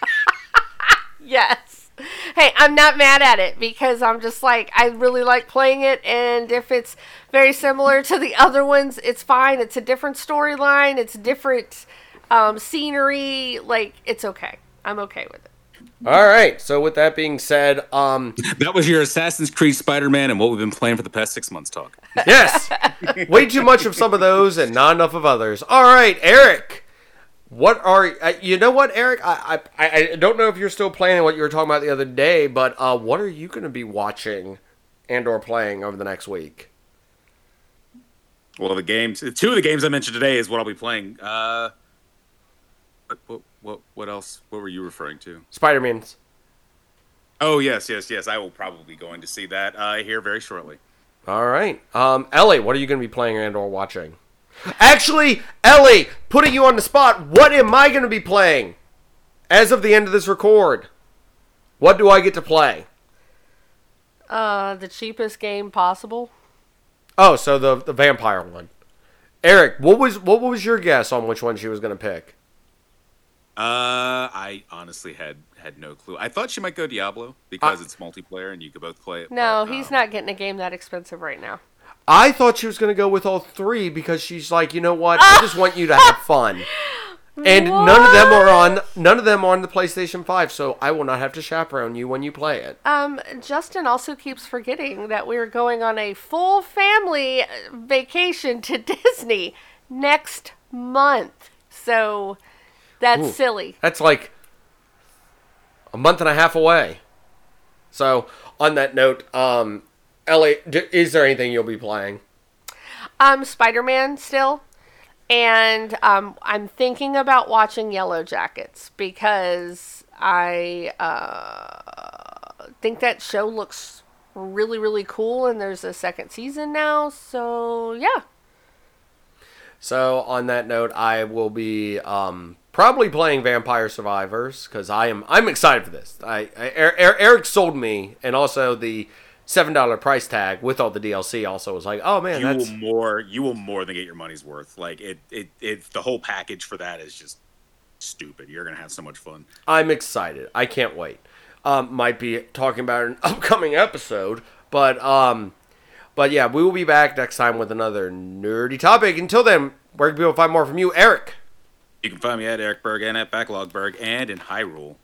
Yes. Hey, I'm not mad at it because I'm just like I really like playing it and if it's very similar to the other ones, it's fine. It's a different storyline, it's different um, scenery, like it's okay. I'm okay with it. All right. So with that being said, um That was your Assassin's Creed Spider-Man and what we've been playing for the past six months. Talk. [laughs] yes. Way too much of some of those and not enough of others. All right, Aric. What are uh, you know what Aric I, I I don't know if you're still playing what you were talking about the other day but uh what are you going to be watching and or playing over the next week? Well, the games, two of the games I mentioned today is what I'll be playing. Uh, what, what, what, what else? What were you referring to? Spider-Man's. Oh, yes, yes, yes. I will probably be going to see that uh, here very shortly. All right. Um, Ellie, what are you going to be playing and or watching? Actually, Ellie, putting you on the spot, what am I going to be playing as of the end of this record? What do I get to play? Uh, the cheapest game possible. Oh, so the the vampire one. Aric, what was what was your guess on which one she was going to pick? Uh, I honestly had had no clue. I thought she might go Diablo because I- it's multiplayer and you could both play it. No, but, he's um, not getting a game that expensive right now. I thought she was going to go with all three because she's like, you know what? I just want you to have [laughs] fun. And none of them are on none of them are on the PlayStation 5, so I will not have to chaperone you when you play it. Um, Justin also keeps forgetting that we're going on a full family uh, vacation to [laughs] Disney next month. So that's Ooh. silly. That's like a month and a half away. So, on that note, um, Ellie, is there anything you'll be playing? Um, Spider Man still. And um, I'm thinking about watching Yellow Jackets because I uh, think that show looks really, really cool, and there's a second season now. So, yeah. So, on that note, I will be um, probably playing Vampire Survivors because I am I'm excited for this. I, I Er- Er- Aric sold me, and also the seven dollar price tag with all the DLC. Also was like, oh man, You that's will more. You will more than get your money's worth. Like it. It. It. The whole package for that is just stupid. You're gonna have so much fun. I'm excited. I can't wait. Um, might be talking about an [laughs] upcoming episode, but um, But yeah, we will be back next time with another nerdy topic. Until then, where can people find more from you, Aric? You can find me at Aric Berg and at Backlogberg and in Hyrule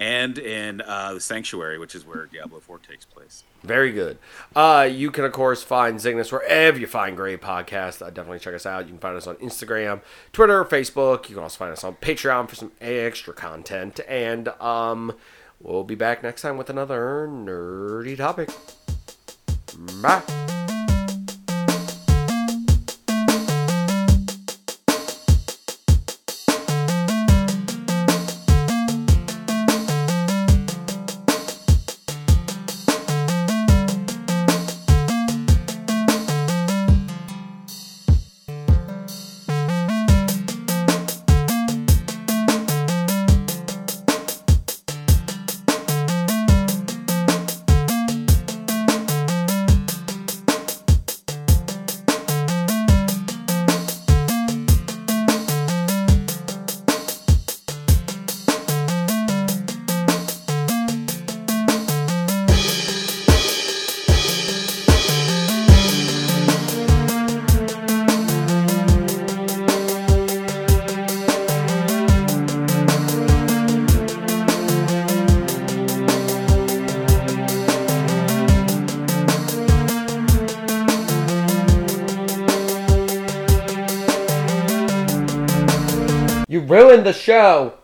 and in uh, the Sanctuary, which is where Diablo 4 takes place. Very good. Uh, you can, of course, find Zeng This wherever you find great podcasts. Uh, definitely check us out. You can find us on Instagram, Twitter, Facebook. You can also find us on Patreon for some extra content. And um, we'll be back next time with another nerdy topic. Bye. The show.